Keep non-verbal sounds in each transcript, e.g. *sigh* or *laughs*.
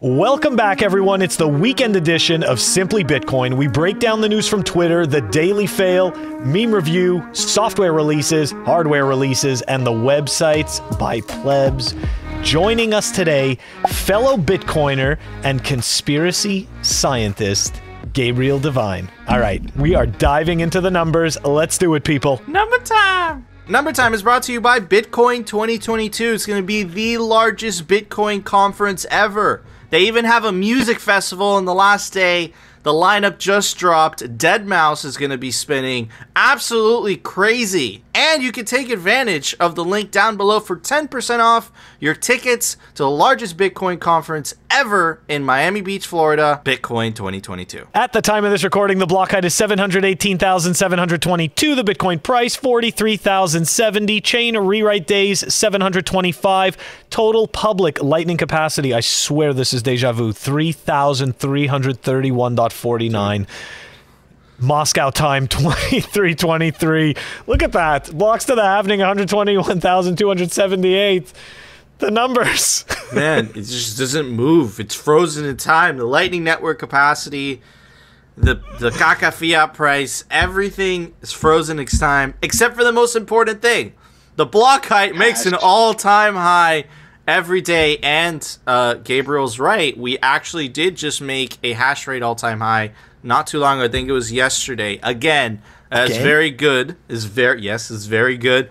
Welcome back, everyone. It's the weekend edition of Simply Bitcoin. We break down the news from Twitter, the daily fail, meme review, software releases, hardware releases, and the websites by plebs. Joining us today, fellow Bitcoiner and conspiracy scientist, Gabriel Devine. All right, we are diving into the numbers. Let's do it, people. Number time. Number time is brought to you by Bitcoin 2022. It's going to be the largest Bitcoin conference ever. They even have a music festival on the last day. The lineup just dropped. Deadmau5 is going to be spinning. Absolutely crazy. And you can take advantage of the link down below for 10% off your tickets to the largest Bitcoin conference ever in Miami Beach, Florida, Bitcoin 2022. At the time of this recording, the block height is 718,722. The Bitcoin price, 43,070. Chain rewrite days, 725. Total public lightning capacity, I swear this is deja vu, 3,331.49. Moscow time *laughs* 2323. Look at that. Blocks to the halving 121,278. The numbers. *laughs* Man, it just doesn't move. It's frozen in time. The Lightning Network capacity, the the Kaka fiat price, everything is frozen in time except for the most important thing. The block height makes an all-time high every day and uh, Gabriel's right. We actually did just make a hash rate all-time high not too long ago. I think it was yesterday. Again, that's Okay. very good. Is very yes, it's very good.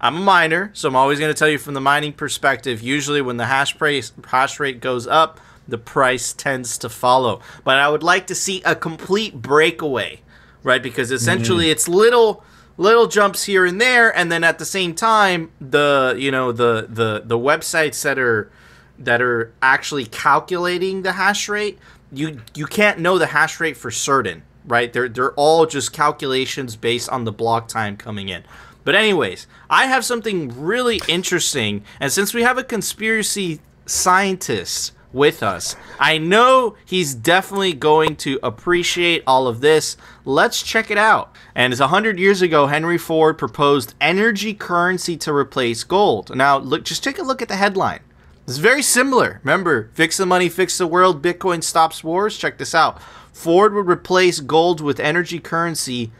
I'm a miner, so I'm always going to tell you from the mining perspective. Usually, when the hash price hash rate goes up, the price tends to follow. But I would like to see a complete breakaway, right? Because mm-hmm. essentially, it's little little jumps here and there, and then at the same time, the you know the the the websites that are that are actually calculating the hash rate, you you can't know the hash rate for certain, right? They're they're all just calculations based on the block time coming in. But anyways, I have something really interesting, and since we have a conspiracy scientist with us, I know he's definitely going to appreciate all of this. Let's check it out. And it's 100 years ago, Henry Ford proposed energy currency to replace gold. Now, look, just take a look at the headline. It's very similar. Remember, fix the money, fix the world, Bitcoin stops wars. Check this out. Ford would replace gold with energy currency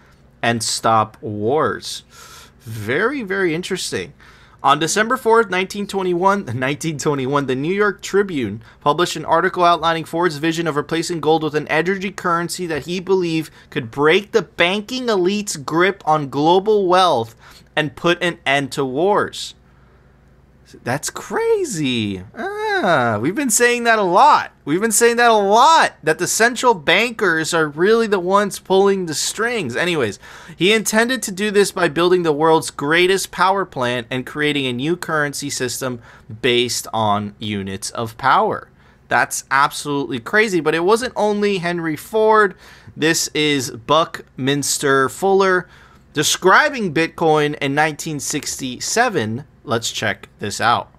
and stop wars. Very, very interesting. On December 4th, 1921, 1921, *laughs* the New York Tribune published an article outlining Ford's vision of replacing gold with an energy currency that he believed could break the banking elite's grip on global wealth and put an end to wars. That's crazy. Ah, we've been saying that a lot. We've been saying that a lot. That the central bankers are really the ones pulling the strings. Anyways, he intended to do this by building the world's greatest power plant and creating a new currency system based on units of power. That's absolutely crazy. But it wasn't only Henry Ford. This is Buckminster Fuller describing Bitcoin in 1967. Let's check this out.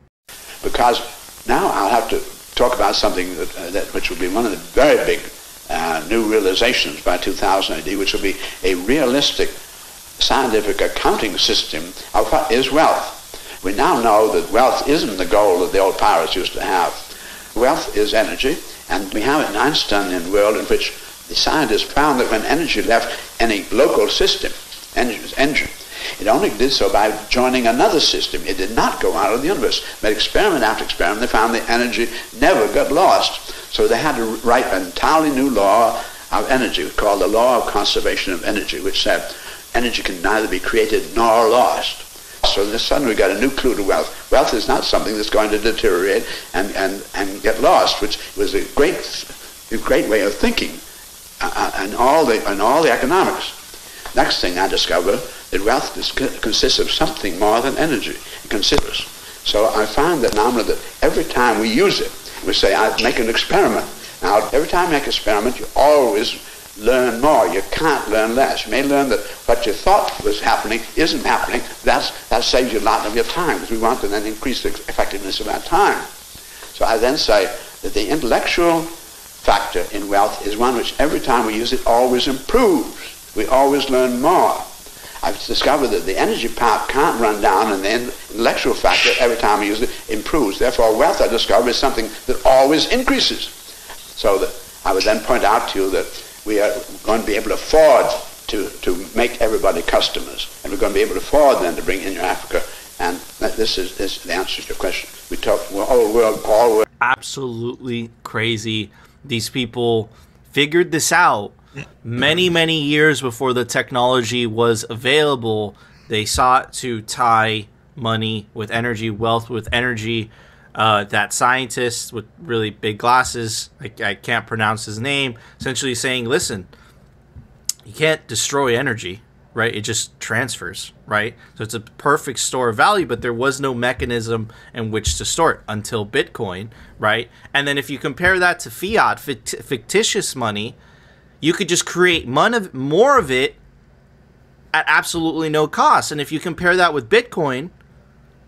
because now I'll have to talk about something that, uh, that which will be one of the very big uh, new realizations by 2000 AD, which will be a realistic scientific accounting system of what is wealth. We now know that wealth isn't the goal that the old pirates used to have. Wealth is energy, and we have an Einstein in the world in which the scientists found that when energy left any local system, energy was engine, it only did so by joining another system. It did not go out of the universe. But experiment after experiment, they found the energy never got lost. So they had to write an entirely new law of energy called the law of conservation of energy, which said energy can neither be created nor lost. So suddenly we got a new clue to wealth. Wealth is not something that's going to deteriorate and, and, and get lost, which was a great, a great way of thinking uh, and all the and all the economics. Next thing I discovered that wealth is, consists of something more than energy. It consists. So I found that now that every time we use it, we say, I make an experiment. Now, every time you make an experiment, you always learn more. You can't learn less. You may learn that what you thought was happening isn't happening. That's, that saves you a lot of your time because we want to then increase the effectiveness of our time. So I then say that the intellectual factor in wealth is one which every time we use it always improves. We always learn more. I've discovered that the energy part can't run down and the intellectual factor every time I use it improves. Therefore, wealth, I discover, is something that always increases. So that I would then point out to you that we are going to be able to afford to, to make everybody customers. And we're going to be able to afford then to bring in your Africa. And this is, this is the answer to your question. We talk, well, all world, all world. Absolutely crazy. These people figured this out many, many years before the technology was available. They sought to tie money with energy, wealth with energy. Uh, that scientist with really big glasses, I, I can't pronounce his name, essentially saying, listen, you can't destroy energy, right? It just transfers, right? So it's a perfect store of value, but there was no mechanism in which to store it until Bitcoin, right? And then if you compare that to fiat, fictitious money, you could just create more of it at absolutely no cost. And if you compare that with Bitcoin,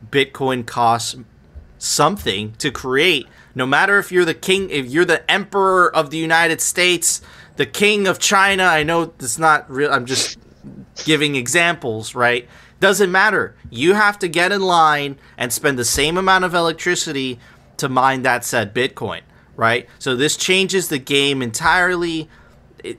Bitcoin costs something to create. No matter if you're the king, if you're the emperor of the United States, the king of China, I know it's not real. I'm just giving examples, right? Doesn't matter. You have to get in line and spend the same amount of electricity to mine that said Bitcoin, right? So this changes the game entirely.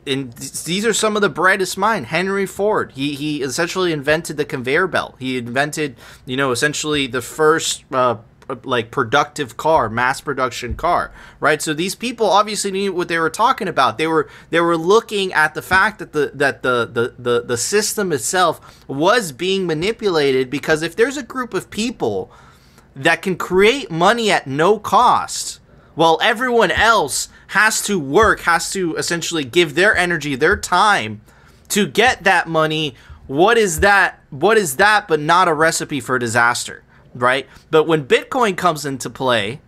And these are some of the brightest minds. Henry Ford, he, he essentially invented the conveyor belt. He invented, you know, essentially the first uh, like productive car, mass production car, right? So these people obviously knew what they were talking about. They were they were looking at the fact that the that the the the, the system itself was being manipulated because if there's a group of people that can create money at no cost, while everyone else has to work, has to essentially give their energy, their time to get that money. What is that? What is that but not a recipe for disaster? right? But when Bitcoin comes into play,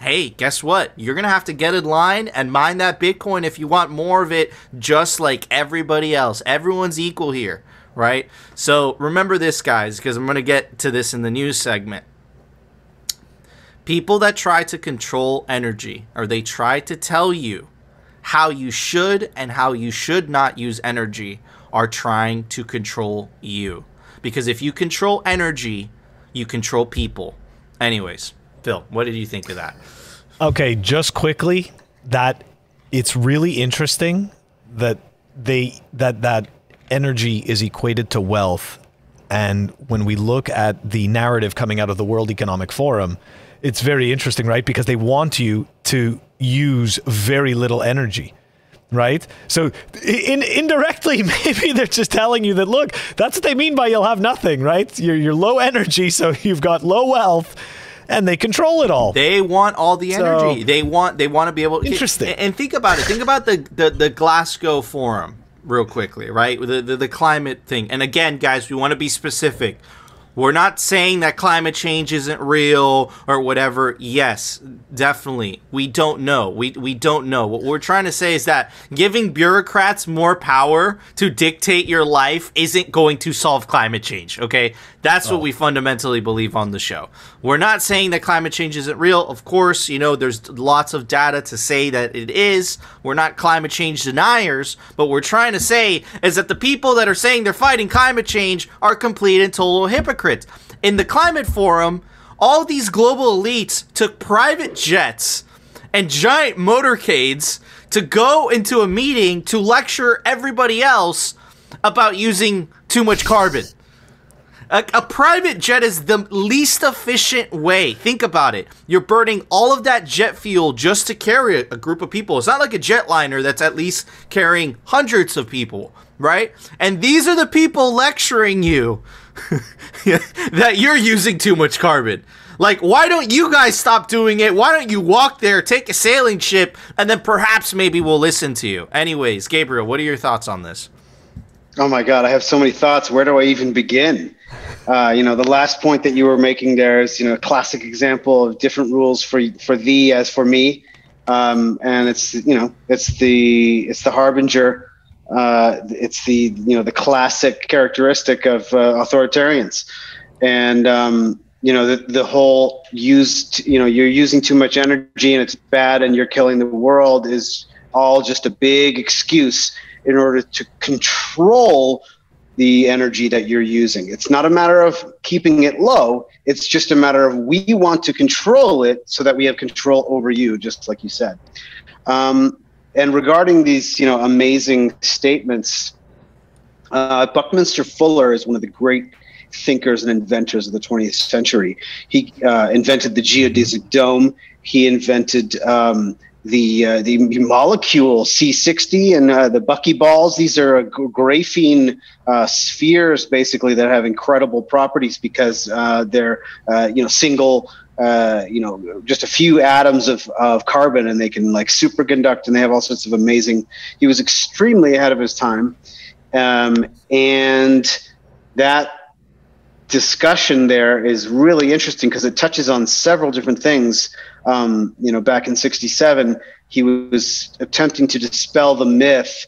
hey, guess what? You're going to have to get in line and mine that Bitcoin if you want more of it, just like everybody else. Everyone's equal here, right? So remember this, guys, because I'm going to get to this in the news segment. People that try to control energy, or they try to tell you how you should and how you should not use energy, are trying to control you. Because if you control energy, you control people. Anyways, Phil, what did you think of that? Okay, just quickly, that it's really interesting that they that that energy is equated to wealth and when we look at the narrative coming out of the World Economic Forum, it's very interesting, right? Because they want you to use very little energy right? So in, indirectly, *laughs* maybe they're just telling you that look, that's what they mean by you'll have nothing, right? You're, you're low energy, so *laughs* you've got low wealth. And they control it all. They want all the energy. So, they want. They want to be able. to Interesting. And think about it. Think about the, the, the Glasgow Forum real quickly, right? The, the the climate thing. And again, guys, we want to be specific. We're not saying that climate change isn't real or whatever. Yes, definitely. We don't know. We, we don't know. What we're trying to say is that giving bureaucrats more power to dictate your life isn't going to solve climate change, okay? That's oh. what we fundamentally believe on the show. We're not saying that climate change isn't real. Of course, you know, there's lots of data to say that it is. We're not climate change deniers, but we're trying to say is that the people that are saying they're fighting climate change are complete and total hypocrites In the climate forum, all these global elites took private jets and giant motorcades to go into a meeting to lecture everybody else about using too much carbon. A, a, private jet is the least efficient way. Think about it. You're burning all of that jet fuel just to carry a, a group of people. It's not like a jetliner that's at least carrying hundreds of people, right? And these are the people lecturing you *laughs* that you're using too much carbon. Like, why don't you guys stop doing it? Why don't you walk there, take a sailing ship, and then perhaps maybe we'll listen to you? Anyways, Gabriel, what are your thoughts on this? Oh my God, I have so many thoughts. Where do I even begin? Uh, you know, the last point that you were making there is, you know, a classic example of different rules for for thee as for me, um, and it's you know, it's the it's the harbinger uh, it's the you know the classic characteristic of uh, authoritarians, and um, you know the the whole used you know you're using too much energy and it's bad and you're killing the world is all just a big excuse in order to control the energy that you're using. It's not a matter of keeping it low. It's just a matter of we want to control it so that we have control over you, just like you said. Um, and regarding these, you know, amazing statements, uh, Buckminster Fuller is one of the great thinkers and inventors of the 20th century. He uh, invented the geodesic dome. He invented um, the uh, the molecule C60 and uh, the buckyballs. These are graphene uh, spheres, basically, that have incredible properties because uh, they're uh, you know single. Uh, you know, just a few atoms of, of carbon, and they can like superconduct, and they have all sorts of amazing. He was extremely ahead of his time, um, and that discussion there is really interesting because it touches on several different things. Um, you know, back in '67, he was attempting to dispel the myth.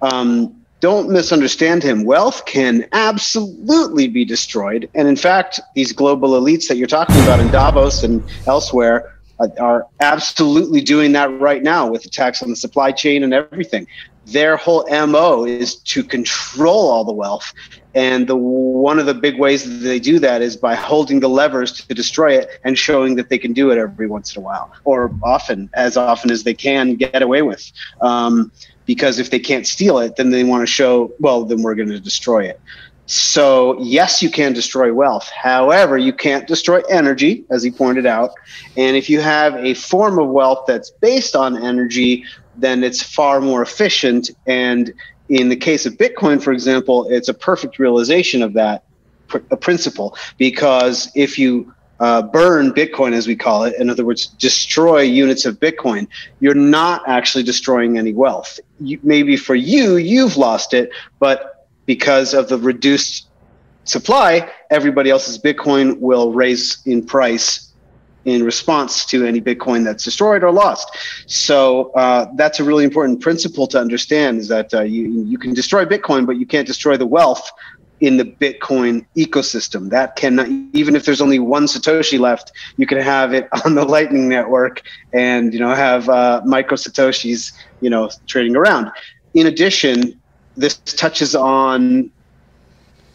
Um, don't misunderstand him. Wealth can absolutely be destroyed, and in fact, these global elites that you're talking about in Davos and elsewhere uh, are absolutely doing that right now with attacks on the supply chain and everything. Their whole mo is to control all the wealth. And the one of the big ways that they do that is by holding the levers to destroy it and showing that they can do it every once in a while or often as often as they can get away with. Um, because if they can't steal it then they want to show well then we're going to destroy it. So yes you can destroy wealth. However you can't destroy energy as he pointed out. And if you have a form of wealth that's based on energy then it's far more efficient. And in the case of Bitcoin, for example, it's a perfect realization of that pr- principle. Because if you uh, burn Bitcoin, as we call it, in other words, destroy units of Bitcoin, you're not actually destroying any wealth. You, maybe for you, you've lost it, but because of the reduced supply, everybody else's Bitcoin will raise in price in response to any Bitcoin that's destroyed or lost. So uh, that's a really important principle to understand: is that uh, you you can destroy Bitcoin, but you can't destroy the wealth in the Bitcoin ecosystem. That cannot, even if there's only one Satoshi left, you can have it *laughs* on the Lightning Network and you know have uh, micro Satoshis you know trading around. In addition, this touches on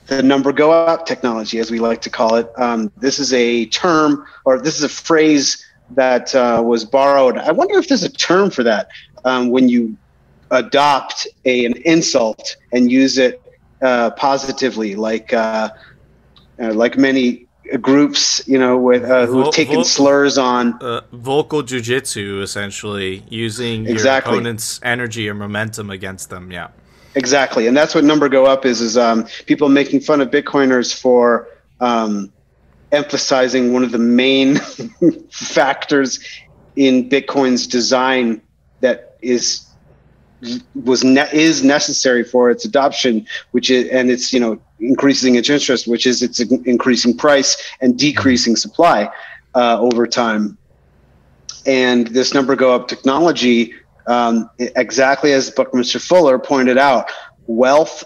the number go up technology, as we like to call it. Um, this is a term, or this is a phrase that uh, was borrowed. I wonder if there's a term for that um, when you adopt a, an insult and use it uh, positively, like uh, uh like many groups, you know, with uh, who've taken vocal, slurs on uh, vocal jujitsu, essentially using exactly. your opponent's energy or momentum against them. Yeah. Exactly, and that's what number go up is: is um, people making fun of Bitcoiners for um, emphasizing one of the main *laughs* factors in Bitcoin's design that is was ne- is necessary for its adoption, which is and it's you know increasing its interest, which is its increasing price and decreasing supply uh, over time. And this number go up technology um, exactly as Buckminster Fuller pointed out, wealth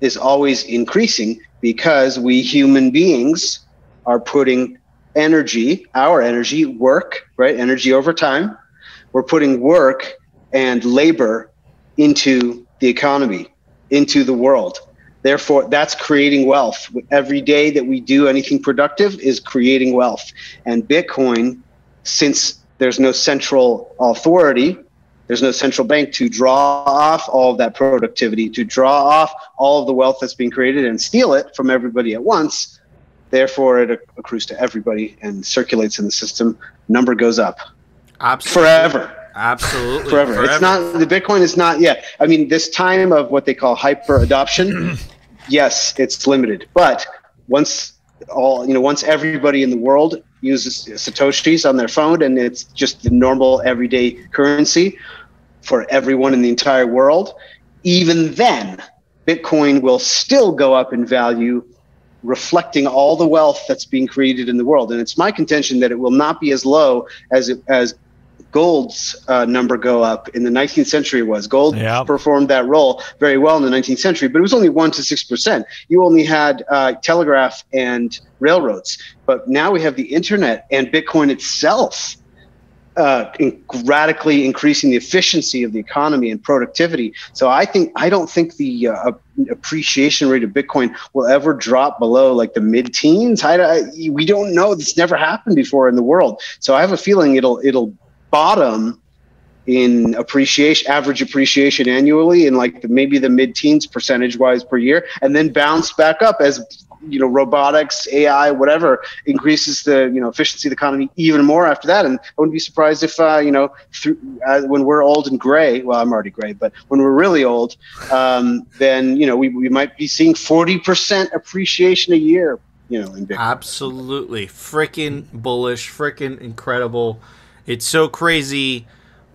is always increasing because we human beings are putting energy, our energy, work, right? Energy over time. We're putting work and labor into the economy, into the world. Therefore, that's creating wealth. Every day that we do anything productive is creating wealth. And Bitcoin, since there's no central authority, there's no central bank to draw off all of that productivity, to draw off all of the wealth that's being created and steal it from everybody at once. Therefore, it accrues to everybody and circulates in the system. Number goes up. Absolutely. Forever. Absolutely. Forever. Forever. It's not, the Bitcoin is not yet. I mean, this time of what they call hyper adoption, *clears throat* yes, it's limited. But once all, you know, once everybody in the world uses Satoshis on their phone and it's just the normal everyday currency, for everyone in the entire world, even then, Bitcoin will still go up in value, reflecting all the wealth that's being created in the world. And it's my contention that it will not be as low as it, as gold's uh, number go up in the 19th century was. Gold yep. performed that role very well in the 19th century, but it was only one to six percent. You only had uh, telegraph and railroads, but now we have the internet and Bitcoin itself uh, in radically increasing the efficiency of the economy and productivity. So I think I don't think the uh, appreciation rate of Bitcoin will ever drop below like the mid-teens. I, I, we don't know. This never happened before in the world. So I have a feeling it'll it'll bottom in appreciation, average appreciation annually, in like the, maybe the mid-teens percentage wise per year, and then bounce back up as you know robotics, AI, whatever increases the you know efficiency of the economy even more after that. And I wouldn't be surprised if uh, you know through, uh, when we're old and gray. Well, I'm already gray, but when we're really old, um, then you know we, we might be seeing 40% appreciation a year. You know, in Bitcoin. Absolutely, freaking bullish, freaking incredible. It's so crazy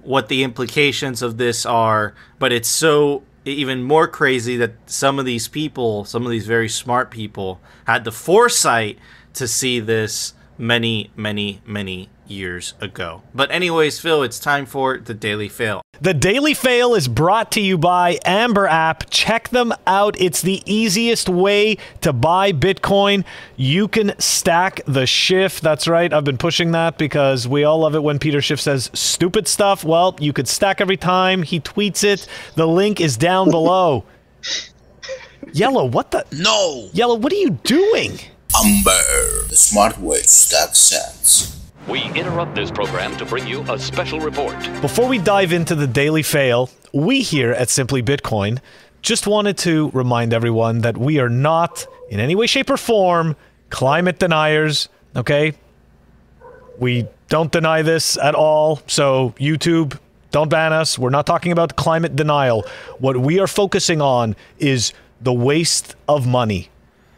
what the implications of this are, but it's so even more crazy that some of these people, some of these very smart people, had the foresight to see this many, many, many years ago. But, anyways, Phil, it's time for the Daily Fail. The Daily Fail is brought to you by Amber App. Check them out. It's the easiest way to buy Bitcoin. You can stack the Schiff. That's right. I've been pushing that because we all love it when Peter Schiff says stupid stuff. Well, you could stack every time he tweets it. The link is down below. *laughs* Yellow, what the? No! Yellow, what are you doing? Amber, the smart way to stack sats. We interrupt this program to bring you a special report. Before we dive into the daily fail, we here at Simply Bitcoin just wanted to remind everyone that we are not, in any way, shape, or form, climate deniers, okay? We don't deny this at all. So, YouTube, don't ban us. We're not talking about climate denial. What we are focusing on is the waste of money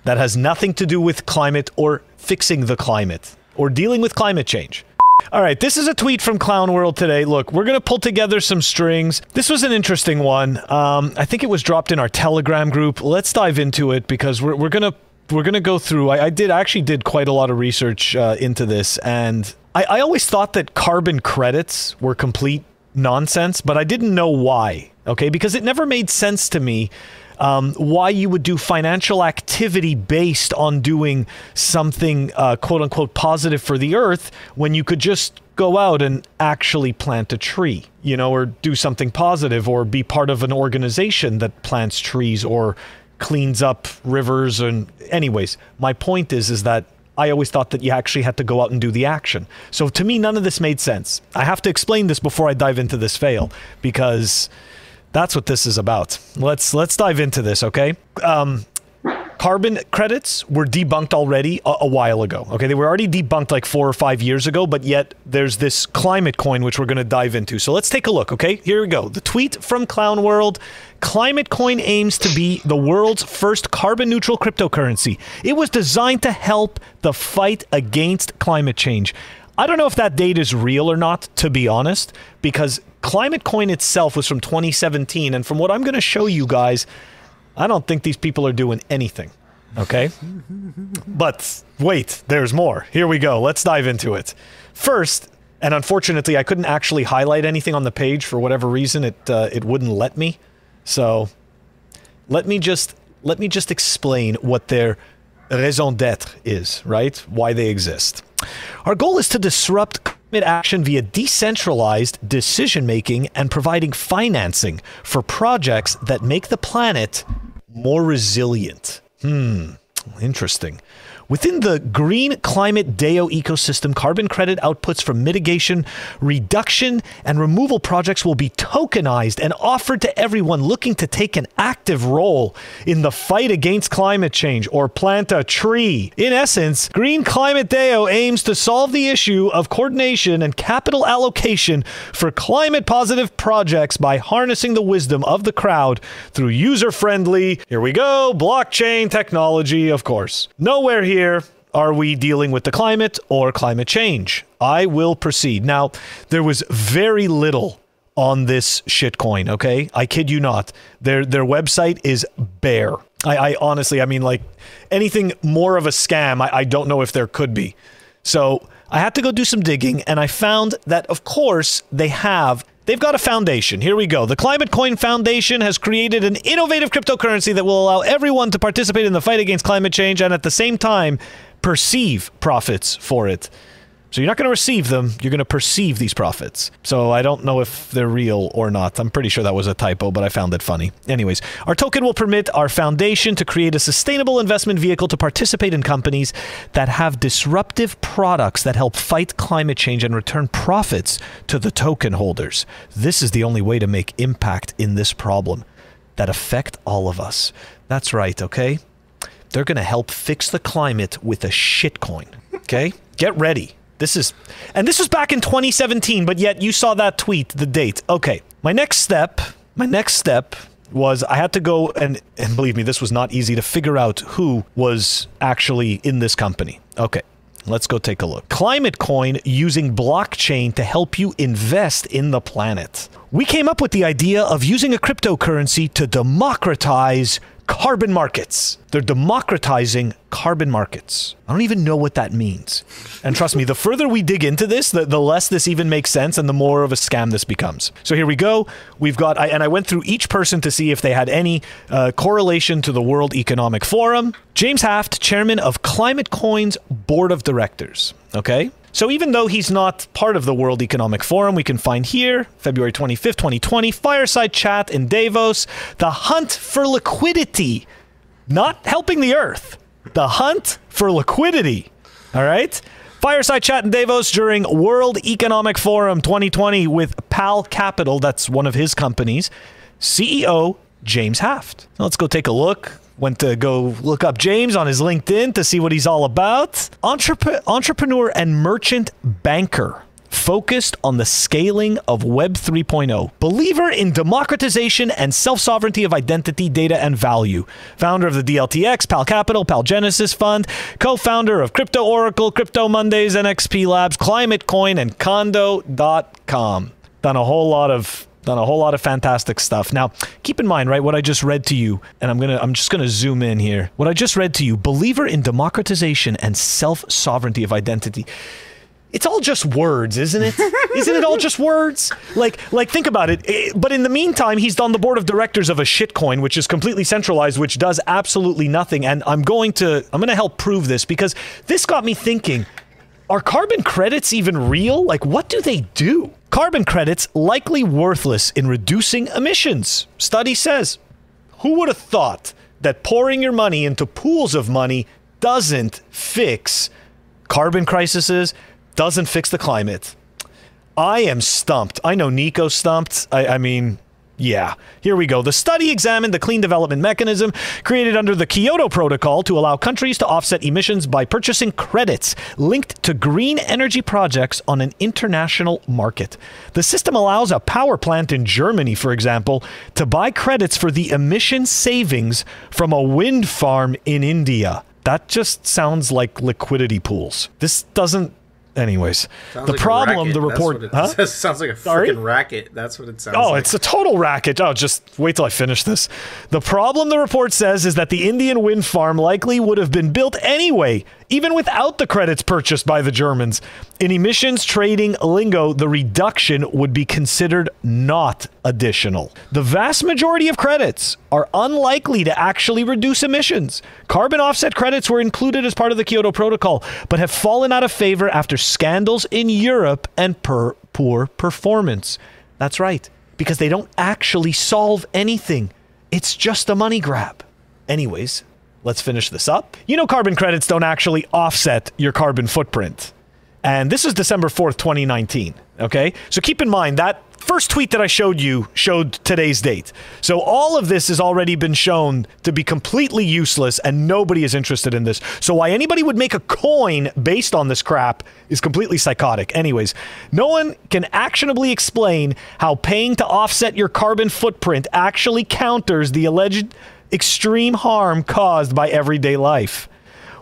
that has nothing to do with climate or fixing the climate or dealing with climate change. All right, this is a tweet from Clown World today. Look, we're going to pull together some strings. This was an interesting one. Um, I think it was dropped in our Telegram group. Let's dive into it because we're, we're going to we're going to go through. I, I, did I actually did quite a lot of research uh, into this, and I, I always thought that carbon credits were complete nonsense, but I didn't know why. Okay, because it never made sense to me um, why you would do financial activity based on doing something uh, quote unquote positive for the earth when you could just go out and actually plant a tree, you know, or do something positive or be part of an organization that plants trees or cleans up rivers and anyways, my point is is that I always thought that you actually had to go out and do the action. So to me none of this made sense. I have to explain this before I dive into this fail because that's what this is about. Let's let's dive into this, okay? Um, carbon credits were debunked already a, a, while ago. Okay, they were already debunked like four or five years ago, but yet there's this climate coin which we're going to dive into. So let's take a look. Okay, here we go. The tweet from Clown World: Climate Coin aims to be the world's first carbon neutral cryptocurrency. It was designed to help the fight against climate change. I don't know if that date is real or not, to be honest, because Climate Coin itself was from 2017, and from what I'm going to show you guys, I don't think these people are doing anything. Okay? but wait, there's more. Here we go. Let's dive into it. First, and unfortunately, I couldn't actually highlight anything on the page for whatever reason. It uh, it wouldn't let me. So, let me just let me just explain what their raison d'être is, right? Why they exist. Our goal is to disrupt action via decentralized decision making and providing financing for projects that make the planet more resilient. Hmm, interesting. Within the green climate DAO ecosystem, carbon credit outputs from mitigation, reduction, and removal projects will be tokenized and offered to everyone looking to take an active role in the fight against climate change or plant a tree. In essence, Green Climate DAO aims to solve the issue of coordination and capital allocation for climate positive projects by harnessing the wisdom of the crowd through user friendly, here we go, blockchain technology, of course. Nowhere here here are we dealing with the climate or climate change? I will proceed. Now, there was very little on this shitcoin, okay? I kid you not. Their their website is bare. I, I honestly, I mean, like anything more of a scam, I, I don't know if there could be. So I had to go do some digging, and I found that, of course, they have They've got a foundation. Here we go. The Climate Coin Foundation has created an innovative cryptocurrency that will allow everyone to participate in the fight against climate change and at the same time perceive profits for it. So you're not going to receive them, you're going to perceive these profits. So I don't know if they're real or not. I'm pretty sure that was a typo, but I found it funny. Anyways, our token will permit our foundation to create a sustainable investment vehicle to participate in companies that have disruptive products that help fight climate change and return profits to the token holders. This is the only way to make impact in this problem that affect all of us. That's right, okay? They're going to help fix the climate with a shitcoin. Okay? Get ready. This is, and this was back in 2017, but yet you saw that tweet, the date. Okay. My next step, my next step was I had to go and, and believe me, this was not easy to figure out who was actually in this company. Okay. Let's go take a look. Climate Coin using blockchain to help you invest in the planet. We came up with the idea of using a cryptocurrency to democratize carbon markets. They're democratizing carbon markets. I don't even know what that means. And trust me, the further we dig into this, the, the less this even makes sense and the more of a scam this becomes. So here we go. We've got, I, and I went through each person to see if they had any uh, correlation to the World Economic Forum. James Haft, chairman of Climate Coin's board of directors. Okay. So even though he's not part of the World Economic Forum, we can find here, February 25th, 2020, fireside chat in Davos, the hunt for liquidity, not helping the earth, the hunt for liquidity. All right? Fireside chat in Davos during World Economic Forum 2020 with PAL Capital, that's one of his companies, CEO James Haft. Let's go take a look. Went to go look up James on his LinkedIn to see what he's all about. Entrep- entrepreneur and merchant banker focused on the scaling of Web 3.0, believer in democratization and self sovereignty of identity, data, and value, founder of the DLTX, PAL Capital, PAL Genesis Fund, co founder of Crypto Oracle, Crypto Mondays, NXP Labs, Climate Coin, and Condo.com. Done a whole lot of done a whole lot of fantastic stuff. Now, keep in mind, right, what I just read to you, and I'm gonna I'm just gonna zoom in here. What I just read to you, believer in democratization and self-sovereignty of identity. It's all just words, isn't it? *laughs* isn't it all just words? Like, like think about it. Eh, But in the meantime, he's on the board of directors of a shitcoin, which is completely centralized, which does absolutely nothing. And I'm going to I'm going to help prove this because this got me thinking are carbon credits even real? Like, what do they do? Carbon credits likely worthless in reducing emissions. Study says. Who would have thought that pouring your money into pools of money doesn't fix carbon crises, doesn't fix the climate? I am stumped. I know Nico stumped. I, I mean, yeah. Here we go. The study examined the clean development mechanism created under the Kyoto Protocol to allow countries to offset emissions by purchasing credits linked to green energy projects on an international market. The system allows a power plant in Germany, for example, to buy credits for the emission savings from a wind farm in India. That just sounds like liquidity pools. This doesn't. Anyways, Sounds the like problem, the report. huh? *laughs* says. sounds like a Sorry? freaking racket. That's what it sounds like. Oh, like. it's a total racket. Oh, just wait till I finish this. The problem the report says is that the Indian wind farm likely would have been built anyway, even without the credits purchased by the Germans. In emissions trading lingo, the reduction would be considered not additional. The vast majority of credits are unlikely to actually reduce emissions. Carbon offset credits were included as part of the Kyoto Protocol, but have fallen out of favor after scandals in Europe and per poor performance. That's right, because they don't actually solve anything. It's just a money grab. Anyways, let's finish this up. You know, carbon credits don't actually offset your carbon footprint. And this is December 4th, 2019. Okay? So keep in mind that first tweet that I showed you showed today's date. So all of this has already been shown to be completely useless and nobody is interested in this. So why anybody would make a coin based on this crap is completely psychotic. Anyways, no one can actionably explain how paying to offset your carbon footprint actually counters the alleged extreme harm caused by everyday life.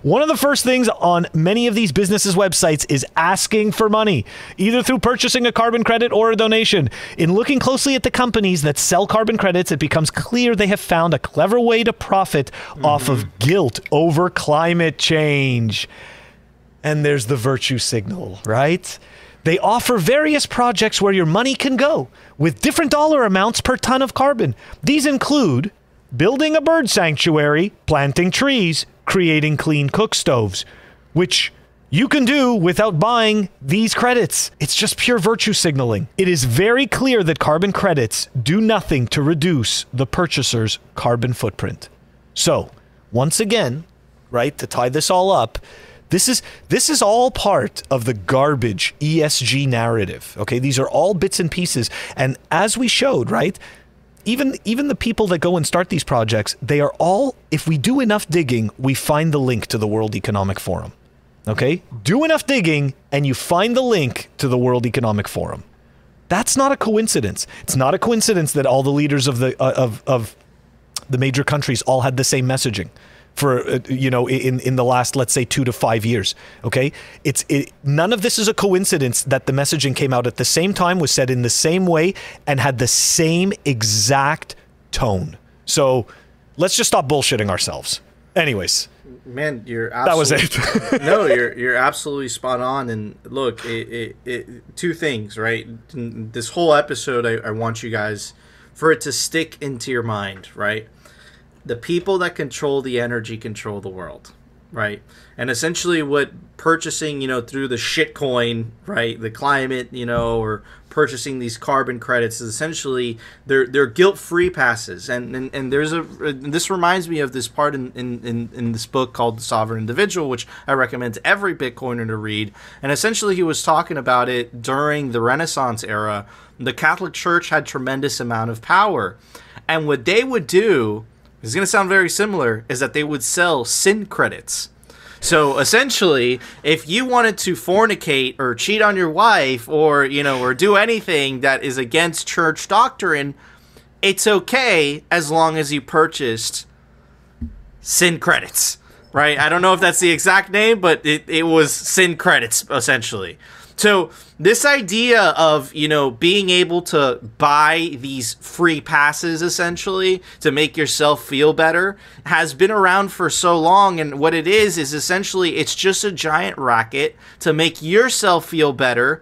One of the first things on many of these businesses' websites is asking for money, either through purchasing a carbon credit or a donation. In looking closely at the companies that sell carbon credits, it becomes clear they have found a clever way to profit off of mm-hmm. guilt over climate change. And there's the virtue signal, right? They offer various projects where your money can go with different dollar amounts per ton of carbon. These include building a bird sanctuary, planting trees, creating clean cook stoves, which you can do without buying these credits. It's just pure virtue signaling. It is very clear that carbon credits do nothing to reduce the purchaser's carbon footprint. So, once again, right, to tie this all up, this is this is all part of the garbage ESG narrative. Okay, these are all bits and pieces and as we showed, right? Even even the people that go and start these projects, they are all if we do enough digging, we find the link to the World Economic Forum. Okay? Do enough digging and you find the link to the World Economic Forum. That's not a coincidence. It's not a coincidence that all the leaders of the uh, of of the major countries all had the same messaging for uh, you know in in the last let's say 2 to 5 years okay it's it, none of this is a coincidence that the messaging came out at the same time was said in the same way and had the same exact tone so let's just stop bullshitting ourselves anyways Man, you're that was absolutely, it. *laughs* *laughs* no, you're you're absolutely spot on. And look, it, it, it two things, right? This whole episode, I, I want you guys for it to stick into your mind, right? The people that control the energy control the world, right? And essentially, what purchasing, you know, through the shitcoin, right, the climate, you know, or purchasing these carbon credits is essentially they're they're guilt free passes. And, and and there's a this reminds me of this part in, in, in, in this book called The Sovereign Individual, which I recommend to every Bitcoiner to read. And essentially, he was talking about it during the Renaissance era. The Catholic Church had tremendous amount of power, and what they would do is going to sound very similar is that they would sell sin credits so essentially, if you wanted to fornicate or cheat on your wife or, you know, or do anything that is against church doctrine, it's okay as long as you purchased sin credits, right? I don't know if that's the exact name, but it, it was sin credits essentially. So this idea of you know being able to buy these free passes essentially to make yourself feel better has been around for so long. And what it is is essentially it's just a giant racket to make yourself feel better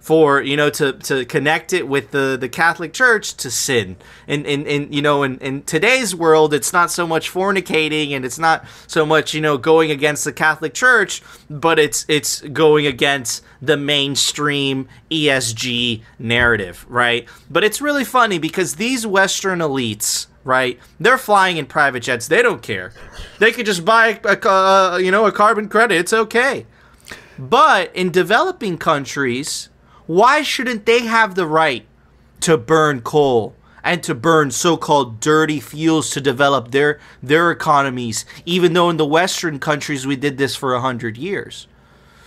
for you know to to connect it with the the Catholic Church to sin. And in, in you know in, in today's world it's not so much fornicating and it's not so much you know going against the Catholic Church, but it's it's going against the mainstream ESG narrative, right? But it's really funny because these Western elites, right? They're flying in private jets. They don't care. They could just buy a, a you know a carbon credit. It's okay. But in developing countries, why shouldn't they have the right to burn coal and to burn so-called dirty fuels to develop their their economies even though in the western countries we did this for a 100 years?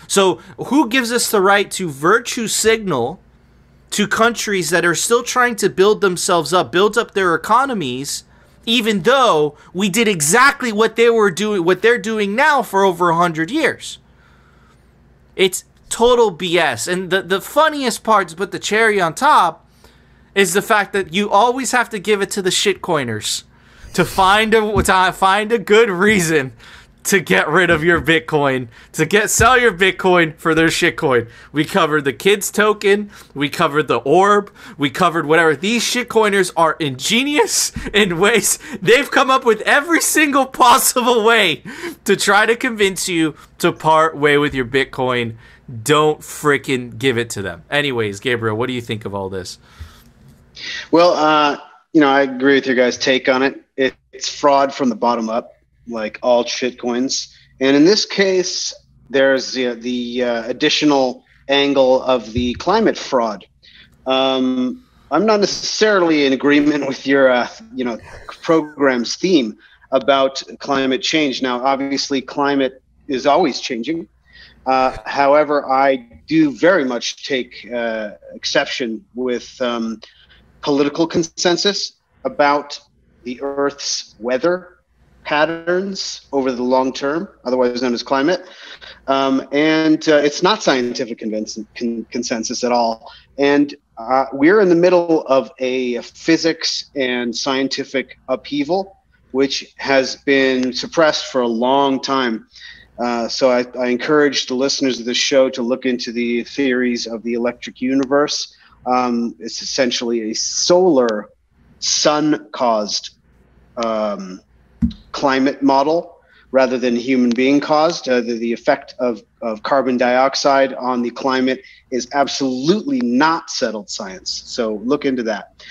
So who gives us the right to virtue signal to countries that are still trying to build themselves up build up their economies even though we did exactly what they were doing what they're doing now for over a 100 years? It's total BS. And the, the funniest part to put the cherry on top is the fact that you always have to give it to the shitcoiners to find a to find a good reason to get rid of your Bitcoin, to get sell your Bitcoin for their shitcoin. We covered the kids token, we covered the orb, we covered whatever. These shitcoiners are ingenious in ways they've come up with every single possible way to try to convince you to part way with your Bitcoin don't freaking give it to them. Anyways, Gabriel, what do you think of all this? Well, uh, you know, I agree with your guys' take on it. it. It's fraud from the bottom up, like all shit coins. And in this case, there's uh, the uh, additional angle of the climate fraud. Um, I'm not necessarily in agreement with your, uh, you know, program's theme about climate change. Now, obviously, climate is always changing. Uh, however, I do very much take uh, exception with um, political consensus about the Earth's weather patterns over the long term, otherwise known as climate. Um, and uh, it's not scientific con- consensus at all. And uh, we're in the middle of a physics and scientific upheaval, which has been suppressed for a long time. Uh, so I, I, encourage the listeners of this show to look into the theories of the electric universe. Um, it's essentially a solar, sun-caused um, climate model rather than human being caused. Uh, the, the effect of, of carbon dioxide on the climate is absolutely not settled science. So look into that.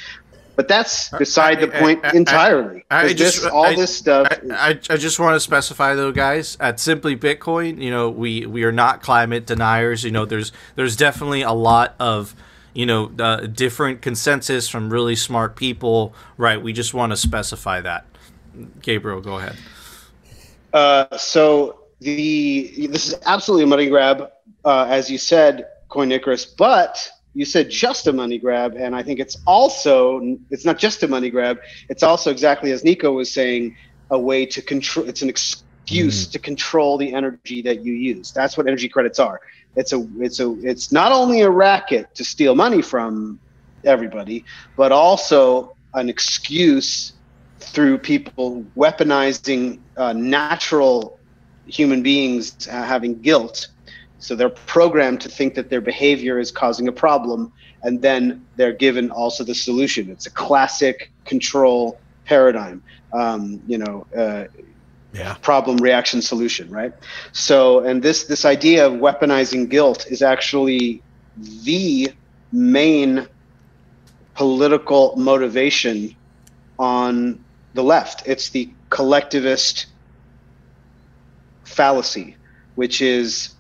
But that's beside the I- point I- I- entirely. Just- this, all I- this stuff. I, I, I just want to specify though, guys, at Simply Bitcoin, you know, we we are not climate deniers. You know, there's there's definitely a lot of you know uh, different consensus from really smart people. Right? We just want to specify that. Gabriel, go ahead. Uh, so the this is absolutely a money grab, uh, as you said, Coinicarus. But you said just a money grab, and I think it's also it's not just a money grab. It's also exactly as Nico was saying, a way to control. It's an excuse to control the energy that you use. That's what energy credits are. It's a it's a it's not only a racket to steal money from everybody, but also an excuse through people weaponizing uh, natural human beings uh, having guilt. So they're programmed to think that their behavior is causing a problem, and then they're given also the solution. It's a classic control paradigm. Um, you know, uh, Yeah. problem reaction solution right so and this this idea of weaponizing guilt is actually the main political motivation on the left it's the collectivist fallacy which is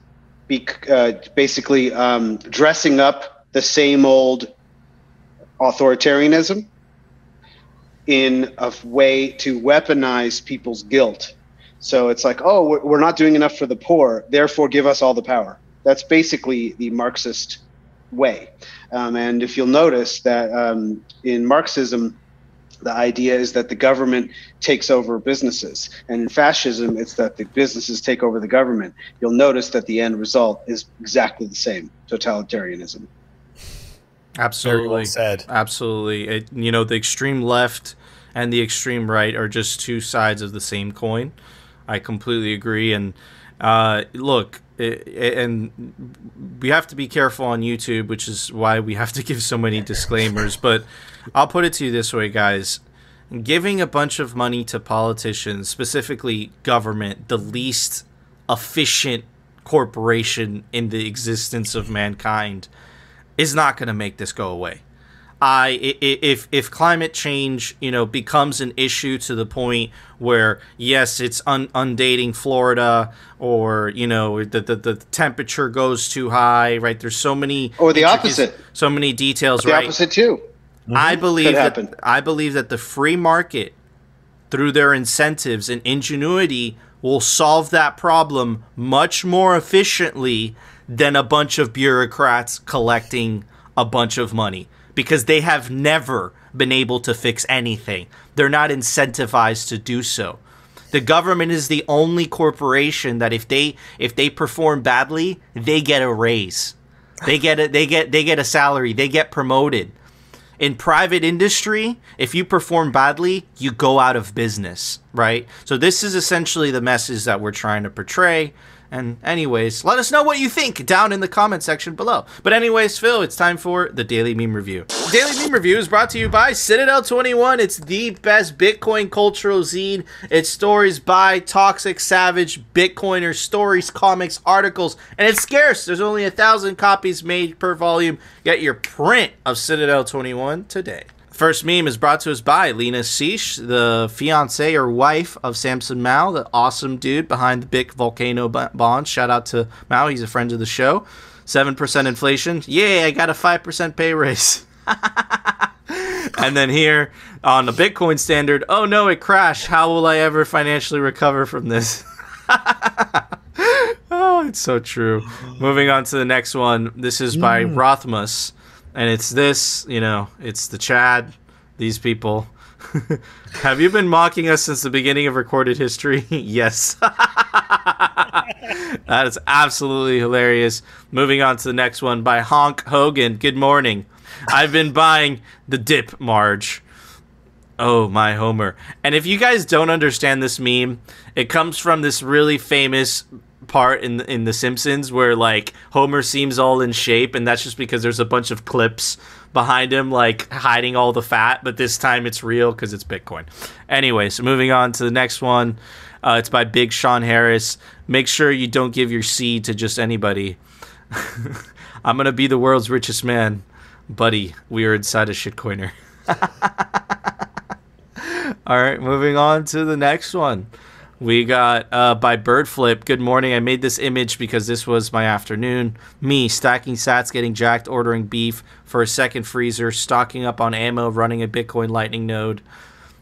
bec- uh, basically um, dressing up the same old authoritarianism in a way to weaponize people's guilt so it's like, oh, we're not doing enough for the poor, therefore give us all the power. That's basically the Marxist way. Um, and if you'll notice that um, in Marxism, the idea is that the government takes over businesses. And in fascism, it's that the businesses take over the government. You'll notice that the end result is exactly the same totalitarianism. Absolutely. Very well said. Absolutely. It, you know, the extreme left and the extreme right are just two sides of the same coin. I completely agree. And uh, look, i i- and we have to be careful on YouTube, which is why we have to give so many *laughs* disclaimers. But I'll put it to you this way, guys. Giving a bunch of money to politicians, specifically government, the least efficient corporation in the existence of mankind, is not going to make this go away. I i- i- if if climate change you know becomes an issue to the point where yes it's un- undating Florida or you know the, the the temperature goes too high right there's so many Or the opposite. so many details The right opposite, too. I mm-hmm. believe that. I believe that the free market, through their incentives and ingenuity, will solve that problem much more efficiently than a bunch of bureaucrats collecting a bunch of money because they have never been able to fix anything. They're not incentivized to do so. The government is the only corporation that if they if they perform badly, they get a raise. They get a, they get they get a salary, they get promoted in private industry, if you perform badly, you go out of business, right? So this is essentially the message that we're trying to portray. And anyways, let us know what you think down in the comment section below. But anyways, Phil, it's time for the Daily Meme Review. Daily Meme Review is brought to you by Citadel 21. It's the best Bitcoin cultural zine. It's stories by toxic, savage Bitcoiners, stories, comics, articles, and it's scarce. There's only a thousand copies made per volume. Get your print of Citadel 21 today. First meme is brought to us by Lena Seish, the fiance or wife of Samson Mow, the awesome dude behind the big volcano bond. Shout out to Mow, he's a friend of the show. 7% inflation. Yay, I got a 5% pay raise. *laughs* and then here on the Bitcoin standard, oh no, it crashed. How will I ever financially recover from this? *laughs* oh, it's so true. Moving on to the next one. This is by mm. Rothmus. And it's this, you know, it's the Chad, these people. *laughs* Have you been mocking us since the beginning of recorded history? *laughs* yes. *laughs* that is absolutely hilarious. Moving on to the next one by Honk Hogan. Good morning. I've been buying the dip, Marge. Oh, my Homer. And if you guys don't understand this meme, it comes from this really famous part in in The Simpsons where like Homer seems all in shape, and that's just because there's a bunch of clips behind him, like hiding all the fat, but this time it's real because it's Bitcoin. Anyway, so moving on to the next one. Uh, it's by Big Sean Harris. Make sure you don't give your seed to just anybody. *laughs* I'm gonna be the world's richest man, buddy. We are inside a shitcoiner. *laughs* All right, moving on to the next one. We got uh, by Birdflip. Good morning. I made this image because this was my afternoon. Me stacking sats, getting jacked, ordering beef for a second freezer, stocking up on ammo, running a Bitcoin Lightning node.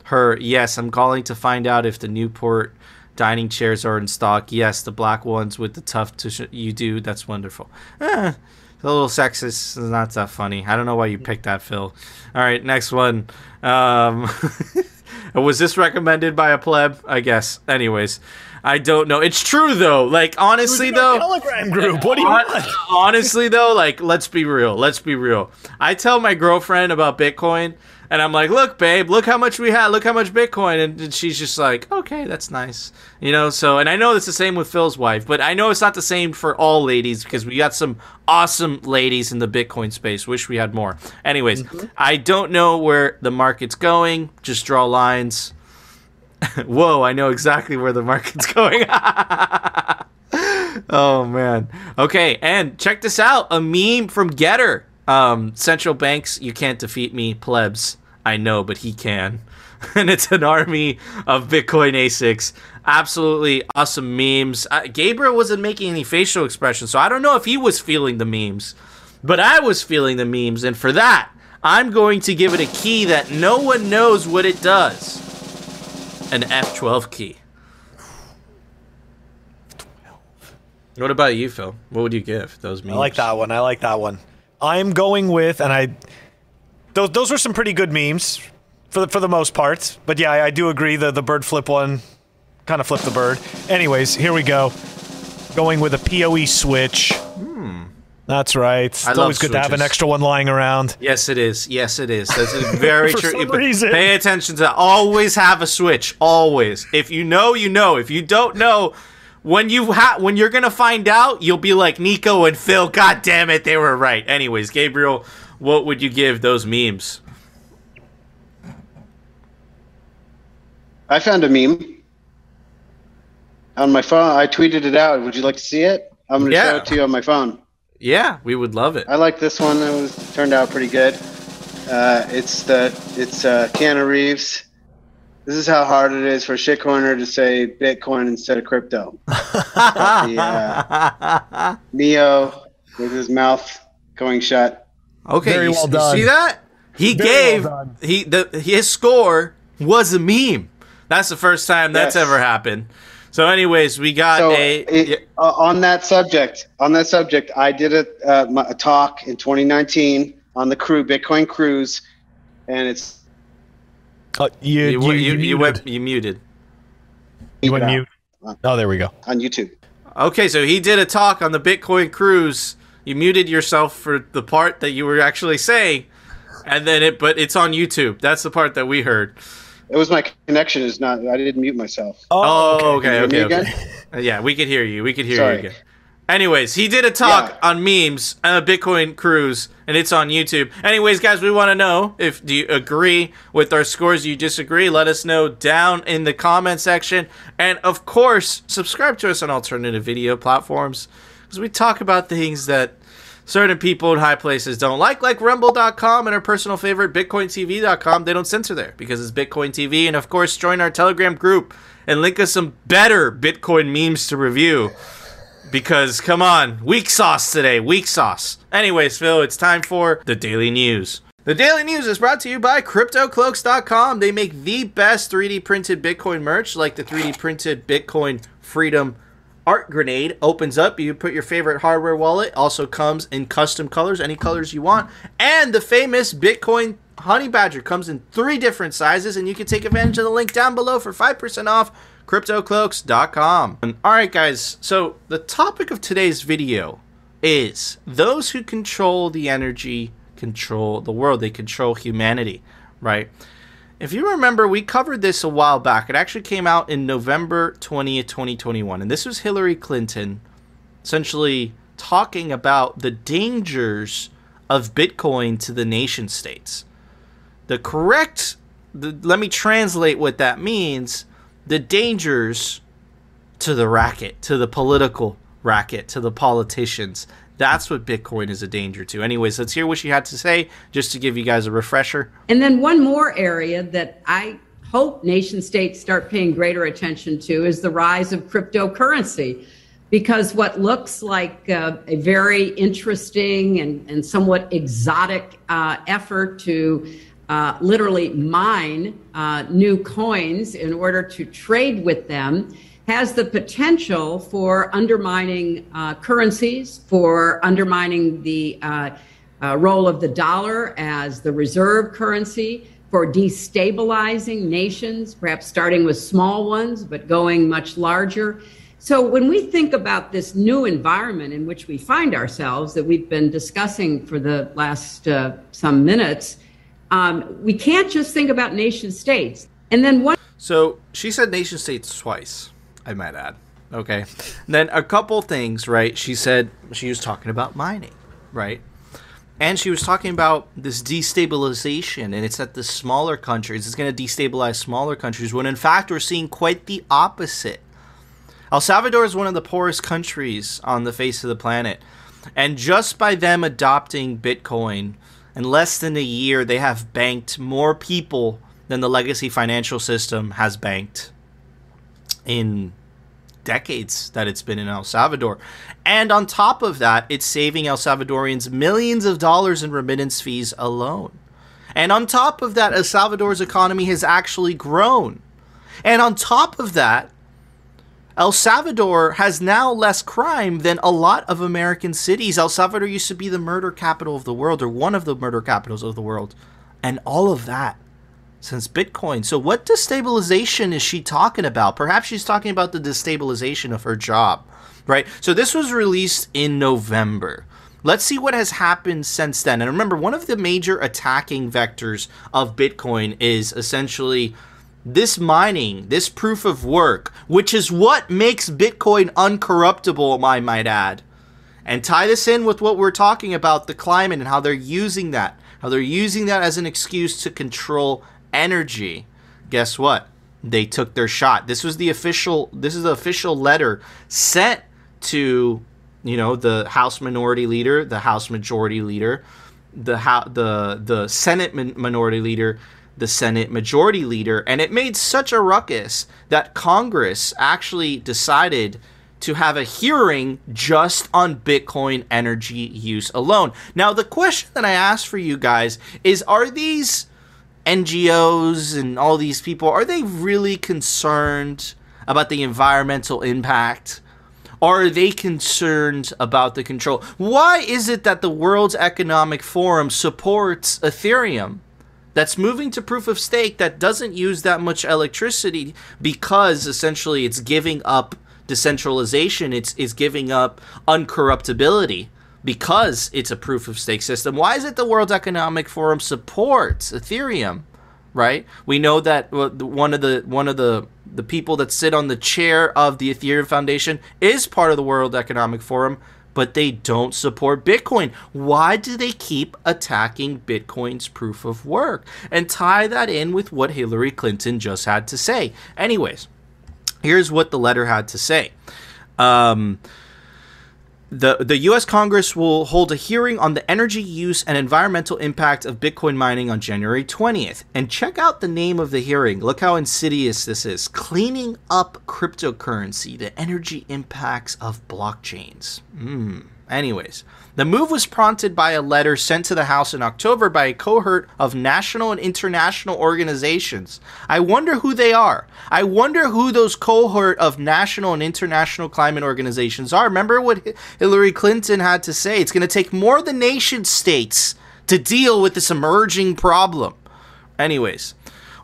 Her, yes, I'm calling to find out if the Newport dining chairs are in stock. Yes, the black ones with the tough. Tush- you do. That's wonderful. Eh, a little sexist. Not that funny. I don't know why you picked that, Phil. All right, next one. Um, *laughs* was this recommended by a pleb? I guess. Anyways, I don't know. It's true though. Like honestly though, Telegram group. What do you want? honestly though, like let's be real. Let's be real. I tell my girlfriend about Bitcoin and I'm like, "Look, babe, look how much we had. Look how much Bitcoin." And she's just like, "Okay, that's nice." You know, so and I know it's the same with Phil's wife, but I know it's not the same for all ladies because we got some awesome ladies in the Bitcoin space. Wish we had more. Anyways, I don't know where the market's going. Just draw lines. *laughs* Whoa, I know exactly where the market's *laughs* going. *laughs* oh man. Okay, and check this out. A meme from Getter. Um, central banks, you can't defeat me, plebs. I know, but he can. *laughs* and it's an army of Bitcoin ASICs. Absolutely awesome memes. Uh, Gabriel wasn't making any facial expressions, so I don't know if he was feeling the memes. But I was feeling the memes, and for that, I'm going to give it a key that no one knows what it does. An F12 key. What about you, Phil? What would you give those memes? I like that one. I like that one. I'm going with, and I, those those were some pretty good memes, for the, for the most part. But yeah, I, I do agree. The the bird flip one, kind of flipped the bird. Anyways, here we go. Going with a POE switch. Hmm. That's right. It's love always good to have an extra one lying around. Yes, it is. Yes, it is. That's *laughs* very For true. some reason. Pay attention to that. Always have a switch. Always. If you know, you know. If you don't know, when you ha- when you're gonna find out, you'll be like Nico and Phil. God damn it, they were right. Anyways, Gabriel, what would you give those memes? I found a meme on my phone. I tweeted it out. Would you like to see it? I'm going to Yeah. show it to you on my phone. Yeah, we would love it. I like this one. It was turned out pretty good. Uh, it's the it's uh, Keanu Reeves. This is how hard it is for a shitcoiner to say Bitcoin instead of crypto. the, uh, *laughs* Neo with his mouth going shut. Okay, Very you, well you done. see that? He Very gave well he the his score was a meme. That's the first time that's Yes. ever happened. So, anyways, we got So a it, yeah, uh, on that subject, on that subject, I did a, uh, my- a talk in 2019 on the crew Bitcoin cruise, and it's Uh, you, you, you, you, you, you, muted. went you muted. You went Yeah. mute. Oh, there we go. on YouTube. Okay, so he did a talk on the Bitcoin cruise. You muted yourself for the part that you were actually saying, and then it but it's on YouTube. That's the part that we heard. It was my connection is not. I didn't mute myself. Oh, okay, Can okay, you hear me okay. again? Uh, Yeah, we could hear you. We could hear Sorry. you again. Anyways, he did a talk Yeah. on memes on a Bitcoin cruise, and it's on YouTube. Anyways, guys, we want to know if do you agree with our scores? Do you disagree? Let us know down in the comment section, and of course, subscribe to us on alternative video platforms because we talk about things that certain people in high places don't like, like Rumble.com and our personal favorite BitcoinTV.com. They don't censor there because it's Bitcoin TV, and of course, join our Telegram group and link us some better Bitcoin memes to review because come on, weak sauce today, weak sauce. Anyways, Phil, it's time for the daily news. The daily news is brought to you by CryptoCloaks.com. They make the best 3D printed Bitcoin merch, like the 3D printed Bitcoin Freedom Art Grenade. Opens up, you put your favorite hardware wallet. Also comes in custom colors, any colors you want. And the famous Bitcoin Honey Badger comes in three different sizes, and you can take advantage of the link down below for 5% off cryptocloaks.com. All right, guys. So the topic of today's video is those who control the energy control the world. They control humanity, right? If you remember, we covered this a while back. It actually came out in November 20th, 2021. And this was Hillary Clinton essentially talking about the dangers of Bitcoin to the nation states. The correct, the, let me translate what that means the dangers to the racket, to the political racket, to the politicians. That's what Bitcoin is a danger to. Anyways, let's hear what she had to say just to give you guys a refresher. And then one more area that I hope nation states start paying greater attention to is the rise of cryptocurrency. Because what looks like uh, a very interesting and, and somewhat exotic uh, effort to uh, literally mine uh, new coins in order to trade with them has the potential for undermining uh, currencies, for undermining the uh, uh, role of the dollar as the reserve currency, for destabilizing nations, perhaps starting with small ones, but going much larger. So, when we think about this new environment in which we find ourselves that we've been discussing for the last uh, some minutes, um, we can't just think about nation states. And then one. So, she said nation states twice. I might add. Okay. then a couple things, right? She said she was talking about mining, right? And she was talking about this destabilization, and it's that the smaller countries, it's going to destabilize smaller countries, when in fact we're seeing quite the opposite. El Salvador is one of the poorest countries on the face of the planet. And just by them adopting Bitcoin, in less than a year, they have banked more people than the legacy financial system has banked in decades that it's been in El Salvador. And on top of that, it's saving El Salvadorians millions of dollars in remittance fees alone. And on top of that, El Salvador's economy has actually grown. And on top of that, El Salvador has now less crime than a lot of American cities. El Salvador used to be the murder capital of the world, or one of the murder capitals of the world. And all of that since Bitcoin. So, what destabilization is she talking about? Perhaps she's talking about the destabilization of her job, right? So, this was released in November. Let's see what has happened since then. And remember, one of the major attacking vectors of Bitcoin is essentially this mining, this proof of work, which is what makes Bitcoin uncorruptible, I might add. And tie this in with what we're talking about the climate and how they're using that. How they're using that as an excuse to control energy. Guess what? They took their shot. This was the official this is the official letter sent to you know the House minority leader, the House majority leader, the how the the Senate minority leader, the Senate majority leader, and it made such a ruckus that Congress actually decided to have a hearing just on Bitcoin energy use alone. Now, the question that I ask for you guys is are these NGOs and all these people, are they really concerned about the environmental impact? Are they concerned about the control? Why is it that the World Economic Forum supports Ethereum? That's moving to proof of stake that doesn't use that much electricity because essentially it's giving up decentralization, it's, it's giving up uncorruptibility because it's a proof of stake system. Why is it the World Economic Forum supports Ethereum? Right? We know that one of the one of the the people that sit on the chair of the Ethereum Foundation is part of the World Economic Forum, but they don't support Bitcoin. Why do they keep attacking Bitcoin's proof of work? And tie that in with what Hillary Clinton just had to say. Anyways, here's what the letter had to say. Um, the, the U.S. Congress will hold a hearing on the energy use and environmental impact of Bitcoin mining on January 20th. And check out the name of the hearing. Look how insidious this is. Cleaning up cryptocurrency, the energy impacts of blockchains. Hmm. Anyways, the move was prompted by a letter sent to the House in October by a cohort of national and international organizations. I wonder who they are. I wonder who those cohort of national and international climate organizations are. Remember what Hillary Clinton had to say? It's going to take more than nation states to deal with this emerging problem. Anyways,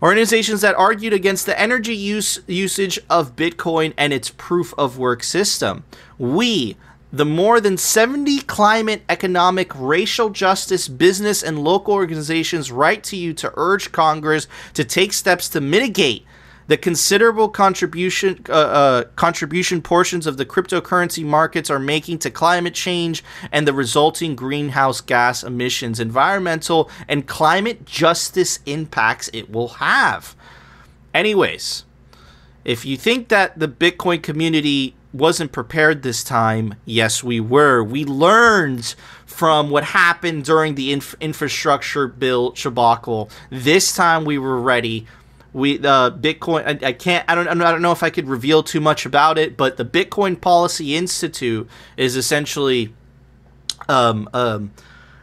organizations that argued against the energy use usage of Bitcoin and its proof of work system. We, the more than 70 climate, economic, racial justice, business, and local organizations write to you to urge Congress to take steps to mitigate The considerable contribution uh, uh, contribution portions of the cryptocurrency markets are making to climate change and the resulting greenhouse gas emissions, environmental and climate justice impacts it will have. Anyways, if you think that the Bitcoin community wasn't prepared this time, yes, we were. We learned from what happened during the inf- infrastructure bill shabacle. This time we were ready. We the Bitcoin. I, I can't. I don't. I don't know if I could reveal too much about it, but the Bitcoin Policy Institute is essentially um, um,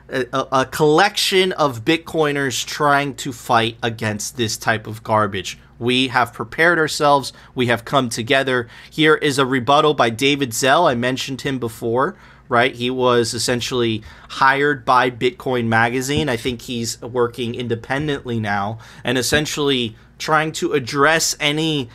a, a collection of Bitcoiners trying to fight against this type of garbage. We have prepared ourselves. We have come together. Here is a rebuttal by David Zell. I mentioned him before, right? He was essentially hired by Bitcoin Magazine. I think he's working independently now and essentially trying to address any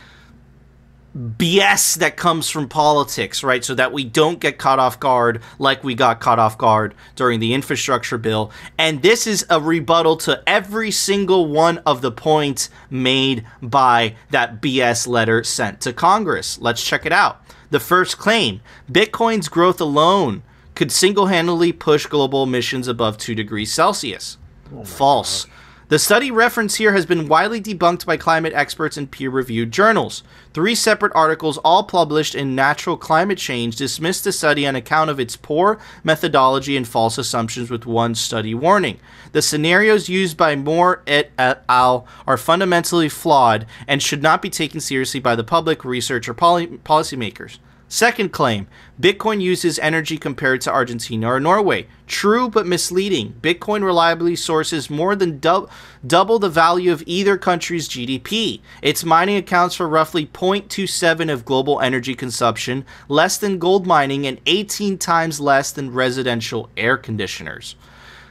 BS that comes from politics, right? So that we don't get caught off guard like we got caught off guard during the infrastructure bill. And this is a rebuttal to every single one of the points made by that BS letter sent to Congress. Let's check it out. The first claim Bitcoin's growth alone could single handedly push global emissions above 2 degrees Celsius. Oh False. The study referenced here has been widely debunked by climate experts in peer reviewed journals. Three separate articles, all published in Nature Climate Change, dismissed the study on account of its poor methodology and false assumptions, with one study warning. The scenarios used by Moore et al. are fundamentally flawed and should not be taken seriously by the public, research, or poly- policymakers. Second claim Bitcoin uses energy compared to Argentina or Norway. True but misleading. Bitcoin reliably sources more than dub- double the value of either country's GDP. Its mining accounts for roughly 0.27 of global energy consumption, less than gold mining, and 18 times less than residential air conditioners.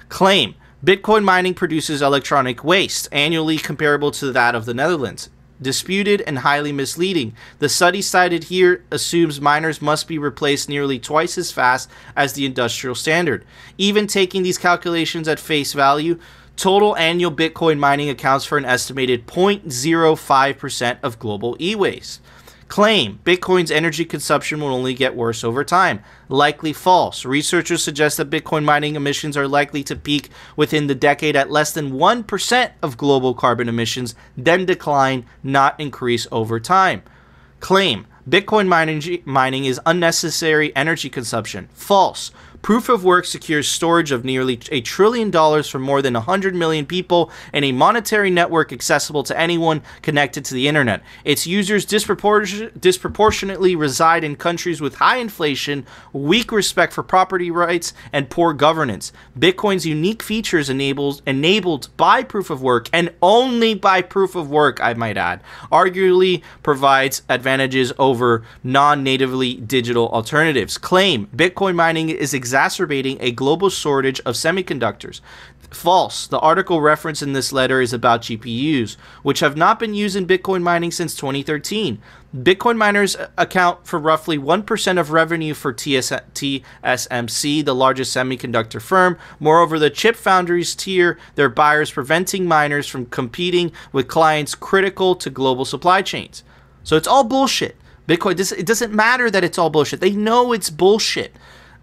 Claim Bitcoin mining produces electronic waste, annually comparable to that of the Netherlands disputed and highly misleading. The study cited here assumes miners must be replaced nearly twice as fast as the industrial standard. Even taking these calculations at face value, total annual Bitcoin mining accounts for an estimated 0.05% of global e waste. Claim Bitcoin's energy consumption will only get worse over time. Likely false. Researchers suggest that Bitcoin mining emissions are likely to peak within the decade at less than 1% of global carbon emissions, then decline, not increase over time. Claim Bitcoin mining, mining is unnecessary energy consumption. False. Proof of work secures storage of nearly a trillion dollars for more than 100 million people and a monetary network accessible to anyone connected to the internet. Its users dispropor- disproportionately reside in countries with high inflation, weak respect for property rights, and poor governance. Bitcoin's unique features enables, enabled by proof of work and only by proof of work, I might add, arguably provides advantages over non natively digital alternatives. Claim Bitcoin mining is exacerbating a global shortage of semiconductors. False. The article referenced in this letter is about GPUs, which have not been used in Bitcoin mining since 2013. Bitcoin miners account for roughly 1% of revenue for TS- TSMC, the largest semiconductor firm. Moreover, the chip foundries tier their buyers, preventing miners from competing with clients critical to global supply chains. So it's all bullshit. Bitcoin, this, it doesn't matter that it's all bullshit. They know it's bullshit.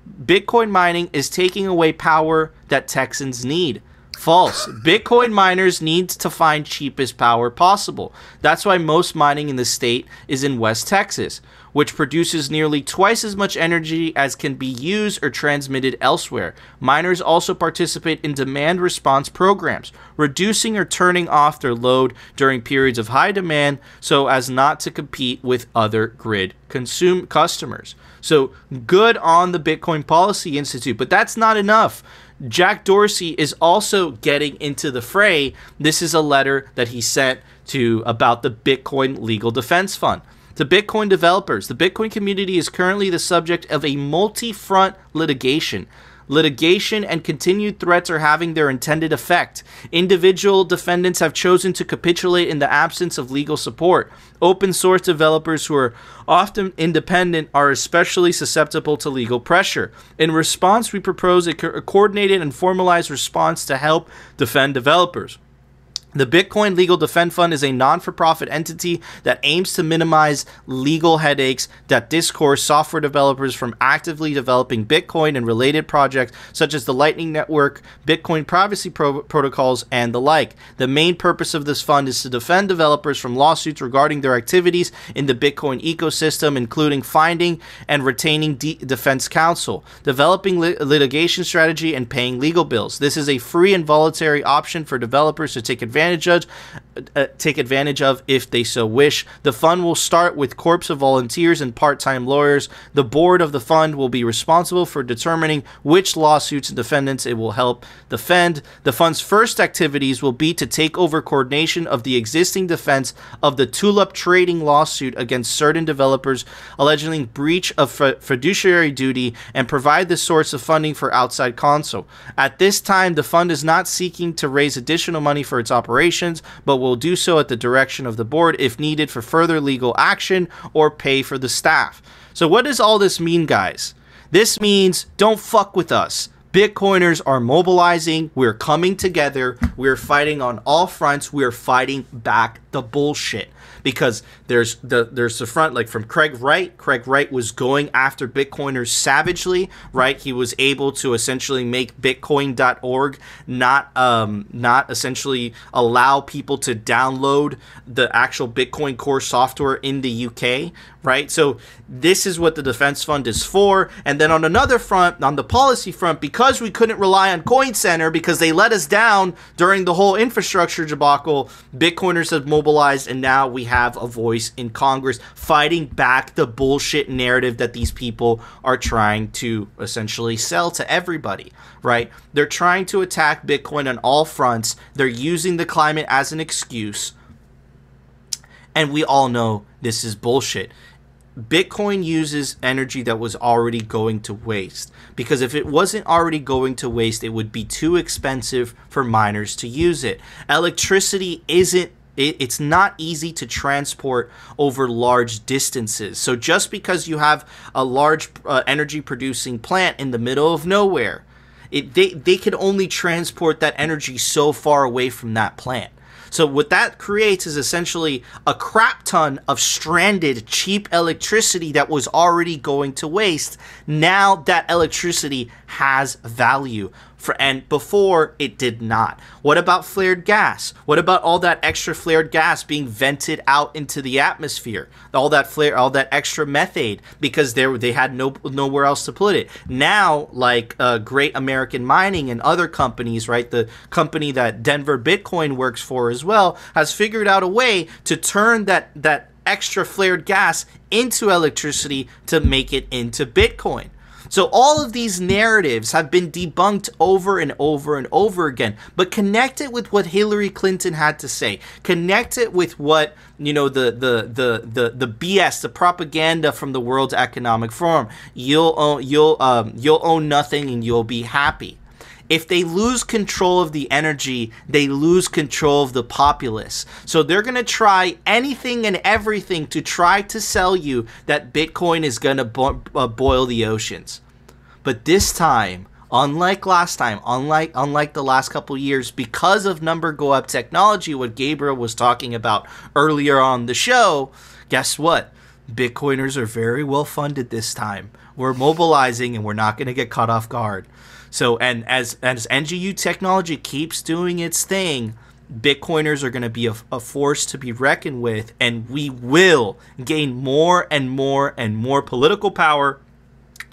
Bitcoin mining is taking away power that Texans need. False. *laughs* Bitcoin miners need to find cheapest power possible. That's why most mining in the state is in West Texas, which produces nearly twice as much energy as can be used or transmitted elsewhere. Miners also participate in demand response programs, reducing or turning off their load during periods of high demand so as not to compete with other grid consume customers. So good on the Bitcoin Policy Institute, but that's not enough. Jack Dorsey is also getting into the fray. This is a letter that he sent to about the Bitcoin Legal Defense Fund. To Bitcoin developers, the Bitcoin community is currently the subject of a multi front litigation. Litigation and continued threats are having their intended effect. Individual defendants have chosen to capitulate in the absence of legal support. Open source developers who are often independent are especially susceptible to legal pressure. In response, we propose a, co- a coordinated and formalized response to help defend developers. The Bitcoin Legal Defense Fund is a non for profit entity that aims to minimize legal headaches that discourse software developers from actively developing Bitcoin and related projects such as the Lightning Network, Bitcoin privacy pro- protocols, and the like. The main purpose of this fund is to defend developers from lawsuits regarding their activities in the Bitcoin ecosystem, including finding and retaining de- defense counsel, developing li- litigation strategy, and paying legal bills. This is a free and voluntary option for developers to take advantage of, uh, take advantage of if they so wish. The fund will start with corps of volunteers and part-time lawyers. The board of the fund will be responsible for determining which lawsuits and defendants it will help defend. The fund's first activities will be to take over coordination of the existing defense of the Tulip Trading lawsuit against certain developers alleging breach of fiduciary duty and provide the source of funding for outside counsel. At this time, the fund is not seeking to raise additional money for its operations but will do so at the direction of the board if needed for further legal action or pay for the staff. So, what does all this mean, guys? This means don't fuck with us. Bitcoiners are mobilizing. We're coming together. We're fighting on all fronts. We're fighting back the bullshit because there's the there's the front like from Craig Wright. Craig Wright was going after Bitcoiners savagely, right? He was able to essentially make Bitcoin.org not um not essentially allow people to download the actual Bitcoin core software in the UK, right? So this is what the defense fund is for. And then on another front, on the policy front, because we couldn't rely on Coin Center because they let us down during the whole infrastructure debacle, Bitcoiners have mobilized and now we have a voice in Congress fighting back the bullshit narrative that these people are trying to essentially sell to everybody, right? They're trying to attack Bitcoin on all fronts. They're using the climate as an excuse. And we all know this is bullshit. Bitcoin uses energy that was already going to waste. Because if it wasn't already going to waste, it would be too expensive for miners to use it. Electricity isn't it's not easy to transport over large distances. So just because you have a large uh, energy producing plant in the middle of nowhere, it, they they can only transport that energy so far away from that plant. So what that creates is essentially a crap ton of stranded cheap electricity that was already going to waste. Now that electricity has value. For, and before it did not. What about flared gas? What about all that extra flared gas being vented out into the atmosphere? All that flare, all that extra methane because they they had no nowhere else to put it. Now, like uh, Great American Mining and other companies, right? The company that Denver Bitcoin works for as well has figured out a way to turn that that extra flared gas into electricity to make it into Bitcoin. So all of these narratives have been debunked over and over and over again. But connect it with what Hillary Clinton had to say. Connect it with what you know the the the the, the BS, the propaganda from the World Economic Forum. You'll own you'll um, you'll own nothing and you'll be happy. If they lose control of the energy, they lose control of the populace. So they're going to try anything and everything to try to sell you that Bitcoin is going to bo- uh, boil the oceans. But this time, unlike last time, unlike unlike the last couple years, because of number go up technology, what Gabriel was talking about earlier on the show, guess what? Bitcoiners are very well funded this time. We're mobilizing and we're not going to get caught off guard. So and as as NGU technology keeps doing its thing, Bitcoiners are going to be a, a, force to be reckoned with, and we will gain more and more and more political power.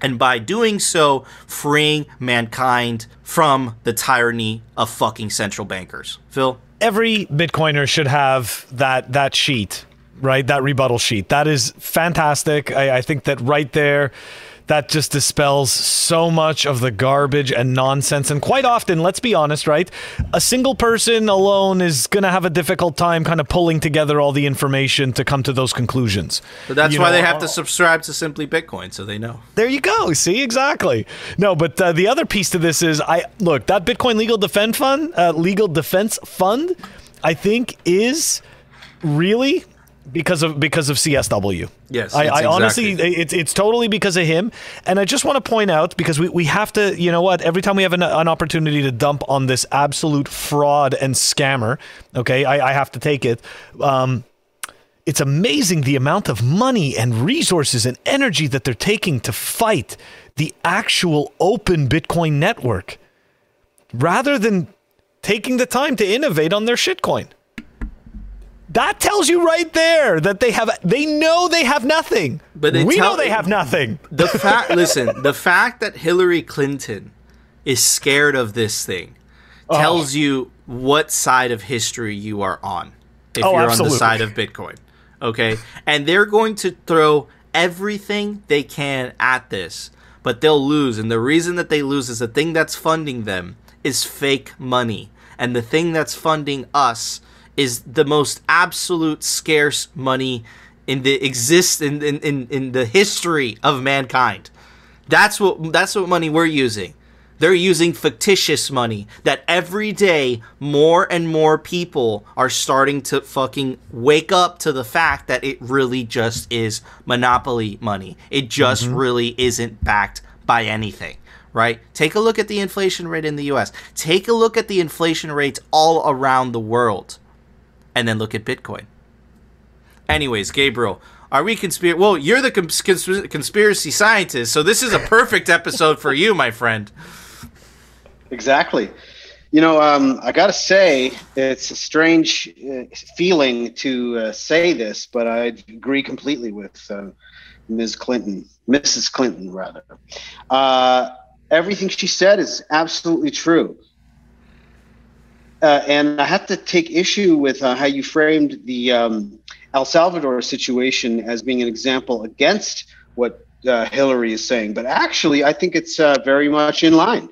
And by doing so, freeing mankind from the tyranny of fucking central bankers. Phil? Every Bitcoiner should have that that sheet, right? That rebuttal sheet. That is fantastic. I, I think that right there that just dispels so much of the garbage and nonsense. And quite often, let's be honest, right? A single person alone is going to have a difficult time kind of pulling together all the information to come to those conclusions. But that's you why know, they have to subscribe to Simply Bitcoin so they know. There you go. See, exactly. No, but uh, the other piece to this is I look, that Bitcoin Legal Defense Fund, uh, Legal Defense Fund, I think is really because of because of CSW. Yes, I, I honestly, exactly- it's it's totally because of him. And I just want to point out because we, we have to, you know what? Every time we have an, an opportunity to dump on this absolute fraud and scammer, okay, I, I have to take it. Um, it's amazing the amount of money and resources and energy that they're taking to fight the actual open Bitcoin network, rather than taking the time to innovate on their shitcoin. That tells you right there that they have they know they have nothing. But we tell- know they have nothing. The *laughs* fact, listen, the fact that Hillary Clinton is scared of this thing Oh. tells you what side of history you are on. If Oh, you're on the side of Bitcoin, okay, and they're going to throw everything they can at this, but they'll lose. And the reason that they lose is the thing that's funding them is fake money, and the thing that's funding us is the most absolute scarce money in the exist in, in, in, in the history of mankind. That's what that's what money we're using. They're using fictitious money that every day more and more people are starting to fucking wake up to the fact that it really just is monopoly money. It just mm-hmm. really isn't backed by anything, right? Take a look at the inflation rate in the US. Take a look at the inflation rates all around the world. And then look at Bitcoin. Anyways, Gabriel, are we conspiracy? Well, you're the cons- cons- conspiracy scientist, so this is a perfect episode for you, my friend. Exactly. You know, um, I got to say, it's a strange uh, feeling to uh, say this, but I agree completely with uh, Ms. Clinton, Mrs. Clinton, rather. Uh, everything she said is absolutely true. Uh, and I have to take issue with uh, how you framed the um, El Salvador situation as being an example against what uh, Hillary is saying. But actually, I think it's uh, very much in line.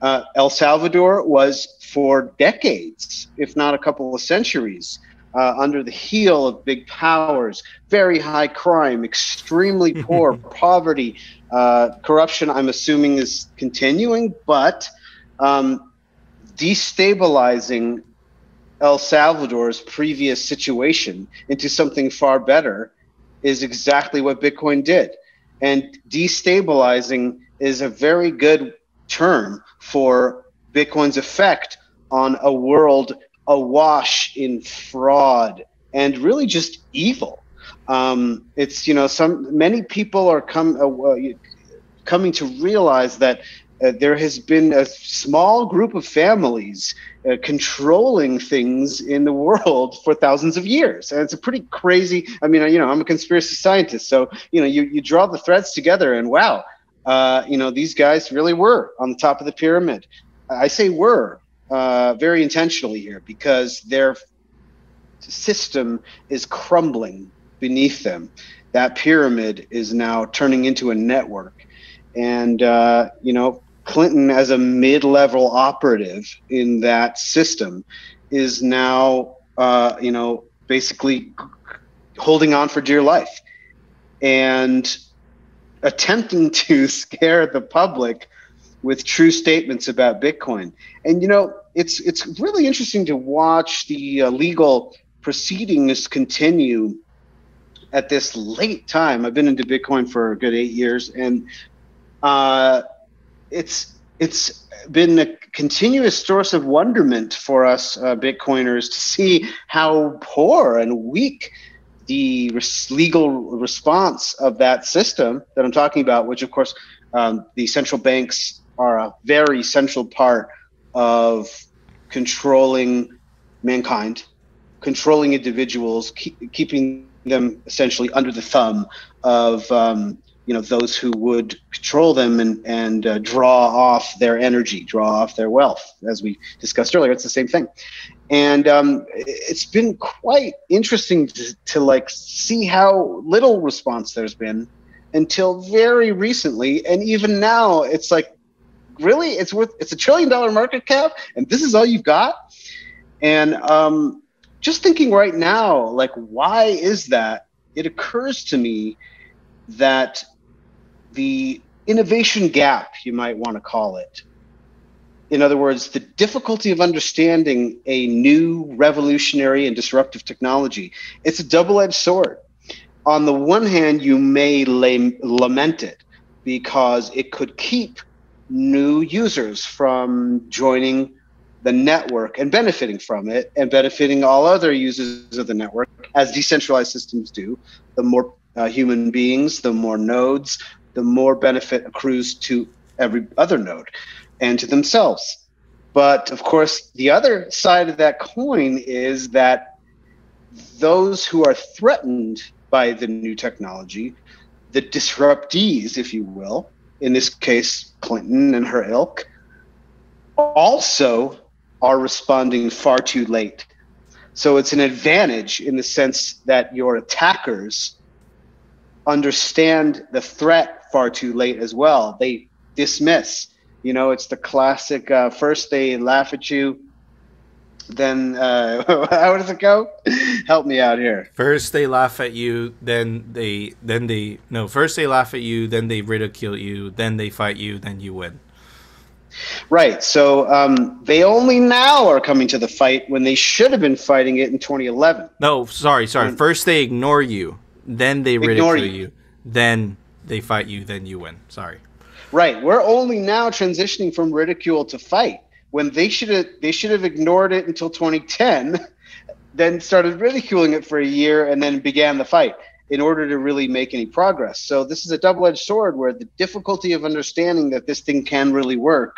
Uh, El Salvador was for decades, if not a couple of centuries, uh, under the heel of big powers, very high crime, extremely *laughs* poor, poverty, uh, corruption. I'm assuming is continuing, but um, destabilizing El Salvador's previous situation into something far better is exactly what Bitcoin did. And destabilizing is a very good term for Bitcoin's effect on a world awash in fraud and really just evil. Um, it's you know some many people are come uh, coming to realize that uh, there has been a small group of families uh, controlling things in the world for thousands of years. And it's a pretty crazy i mean you know i'm a conspiracy scientist so you know you, you draw the threads together and wow uh, you know these guys really were on the top of the pyramid. I say were uh, very intentionally here because their system is crumbling beneath them. That pyramid is now turning into a network. And uh, you know Clinton, as a mid-level operative in that system, is now, uh, you know, basically holding on for dear life and attempting *laughs* to scare the public with true statements about Bitcoin. And you know, it's it's really interesting to watch the uh, legal proceedings continue at this late time. I've been into Bitcoin for a good eight years, and uh, it's it's been a continuous source of wonderment for us uh, Bitcoiners to see how poor and weak the res- legal response of that system that I'm talking about, which of course um, the central banks are a very central part of controlling mankind, controlling individuals, keep, keeping them essentially under the thumb of um, you know those who would control them and and uh, draw off their energy, draw off their wealth, as we discussed earlier. It's the same thing, and um, it's been quite interesting to, to like see how little response there's been until very recently, and even now it's like really it's worth it's a trillion dollar market cap, and this is all you've got, and um, just thinking right now, like why is that? It occurs to me that the innovation gap, you might want to call it, in other words, the difficulty of understanding a new revolutionary and disruptive technology, it's a double edged sword. On the one hand, you may lay, lament it because it could keep new users from joining the network and benefiting from it and benefiting all other users of the network as decentralized systems do. The more uh, human beings, the more nodes, the more benefit accrues to every other node and to themselves. But of course, the other side of that coin is that those who are threatened by the new technology, the disruptees, if you will, in this case, Clinton and her ilk, also are responding far too late. So it's an advantage in the sense that your attackers understand the threat far too late as well. They dismiss. You know, it's the classic uh, first they laugh at you, then uh, *laughs* how does it go? Help me out here. First they laugh at you, then they then they no. First they laugh at you, then they ridicule you, then they fight you, then you win. Right. So um, they only now are coming to the fight when they should have been fighting it in 2011. No, sorry, sorry. When- First they ignore you, then they ridicule you. you, then they fight you, then you win. Sorry. Right. We're only now transitioning from ridicule to fight when they should have they should have ignored it until 2010, *laughs* then started ridiculing it for a year and then began the fight in order to really make any progress. So this is a double-edged sword where the difficulty of understanding that this thing can really work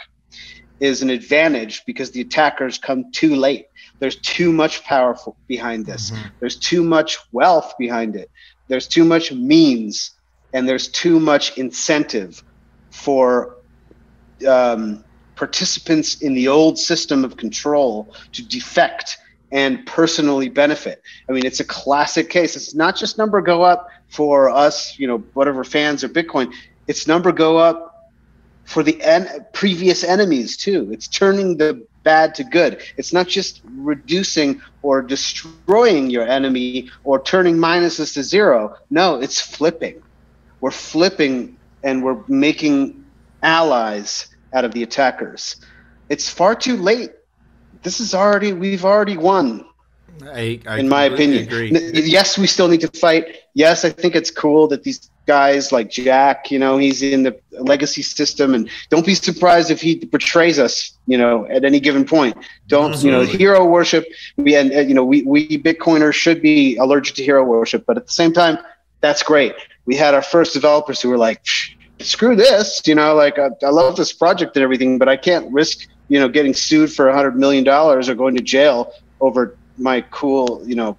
is an advantage because the attackers come too late. There's too much power behind this. Mm-hmm. There's too much wealth behind it. There's too much means and there's too much incentive for um, participants in the old system of control to defect and personally benefit. I mean, it's a classic case. It's not just number go up for us, you know, whatever fans of Bitcoin. It's number go up for the en- previous enemies too. It's turning the bad to good. It's not just reducing or destroying your enemy or turning minuses to zero. No, it's flipping. We're flipping and we're making allies out of the attackers. It's far too late. This is already we've already won I, I in my opinion. agree. Yes, we still need to fight. Yes, I think it's cool that these guys like Jack, you know, he's in the legacy system, and don't be surprised if he betrays us, you know, at any given point. Don't, you know, hero worship. We and uh, you know, we we Bitcoiners should be allergic to hero worship, but at the same time, that's great. We had our first developers who were like, screw this, you know, like I, I love this project and everything, but I can't risk, you know, getting sued for a hundred million dollars or going to jail over my cool, you know,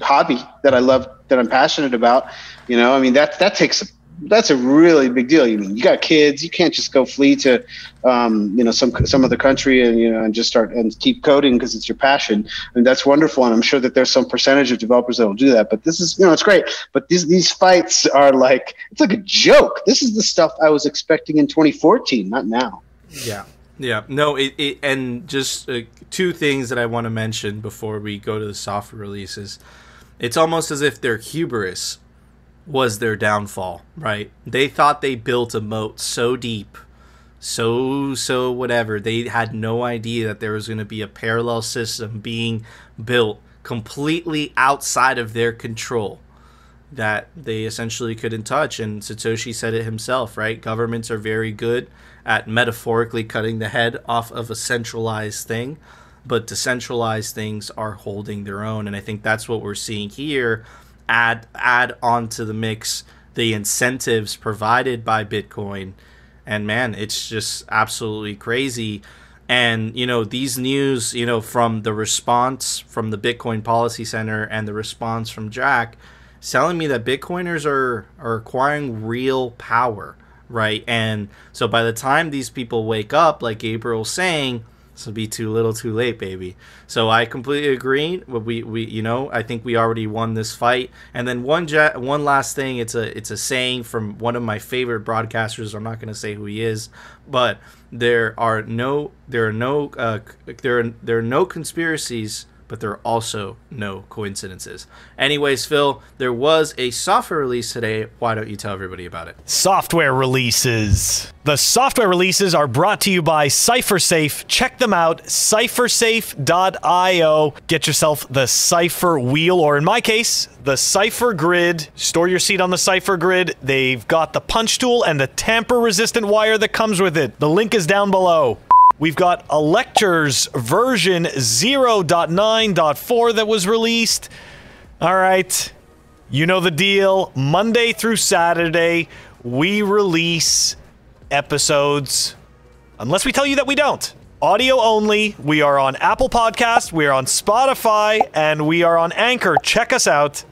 hobby that I love, that I'm passionate about. You know, I mean, that that takes a, that's a really big deal. You mean you got kids, you can't just go flee to, um, you know, some some other country and you know and just start and keep coding because it's your passion. And that's wonderful. And I'm sure that there's some percentage of developers that will do that. But this is, you know, it's great. But these these fights are like it's like a joke. This is the stuff I was expecting in 2014, not now. Yeah. Yeah. No, it, it and just uh, two things that I want to mention before we go to the software releases. It's almost as if their hubris was their downfall, right? They thought they built a moat so deep, so so whatever. They had no idea that there was going to be a parallel system being built completely outside of their control that they essentially couldn't touch. And Satoshi said it himself, right? Governments are very good at metaphorically cutting the head off of a centralized thing, but decentralized things are holding their own. And I think that's what we're seeing here. Add add onto the mix the incentives provided by Bitcoin. And man, it's just absolutely crazy. And you know these news, you know, from the response from the Bitcoin Policy Center and the response from Jack, telling me that Bitcoiners are are acquiring real power, right? And so by the time these people wake up, like Gabriel's saying, this will be too little, too late, baby. So I completely agree. We, we, you know, I think we already won this fight. And then one, ja- one last thing. It's a, it's a saying from one of my favorite broadcasters. I'm not going to say who he is, but there are no, there are no, uh, there, are, there are no conspiracies but there are also no coincidences. Anyways, Phil, there was a software release today. Why don't you tell everybody about it? Software releases. The software releases are brought to you by CypherSafe. Check them out, cyphersafe.io. Get yourself the Cypher wheel, or in my case, the Cypher grid. Store your seat on the Cypher grid. They've got the punch tool and the tamper resistant wire that comes with it. The link is down below. We've got electrs version 0.9.4 that was released. All right. You know the deal. Monday through Saturday, we release episodes, unless we tell you that we don't. Audio only. We are on Apple Podcast, we are on Spotify, and we are on Anchor. Check us out.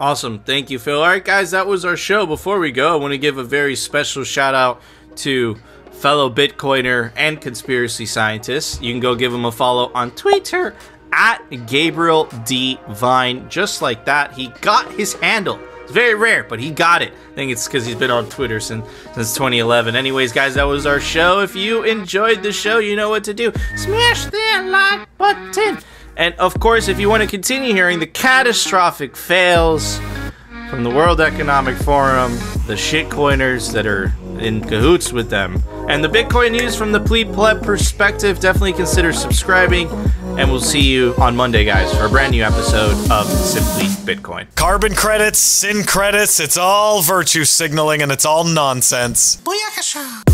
Awesome. Thank you, Phil. All right, guys, that was our show. Before we go, I want to give a very special shout out to fellow Bitcoiner and conspiracy scientist. You can go give him a follow on Twitter at Gabriel D. Vine. Just like that, he got his handle. It's very rare, but he got it. I think it's because he's been on Twitter since, since 2011. Anyways, guys, that was our show. If you enjoyed the show, you know what to do. Smash that like button. And of course, if you want to continue hearing the catastrophic fails from the World Economic Forum, the shitcoiners that are in cahoots with them, and the Bitcoin news from the Plebe Pleb perspective, definitely consider subscribing. And we'll see you on Monday, guys, for a brand new episode of Simply Bitcoin. Carbon credits, sin credits, it's all virtue signaling and it's all nonsense. Booyakasha!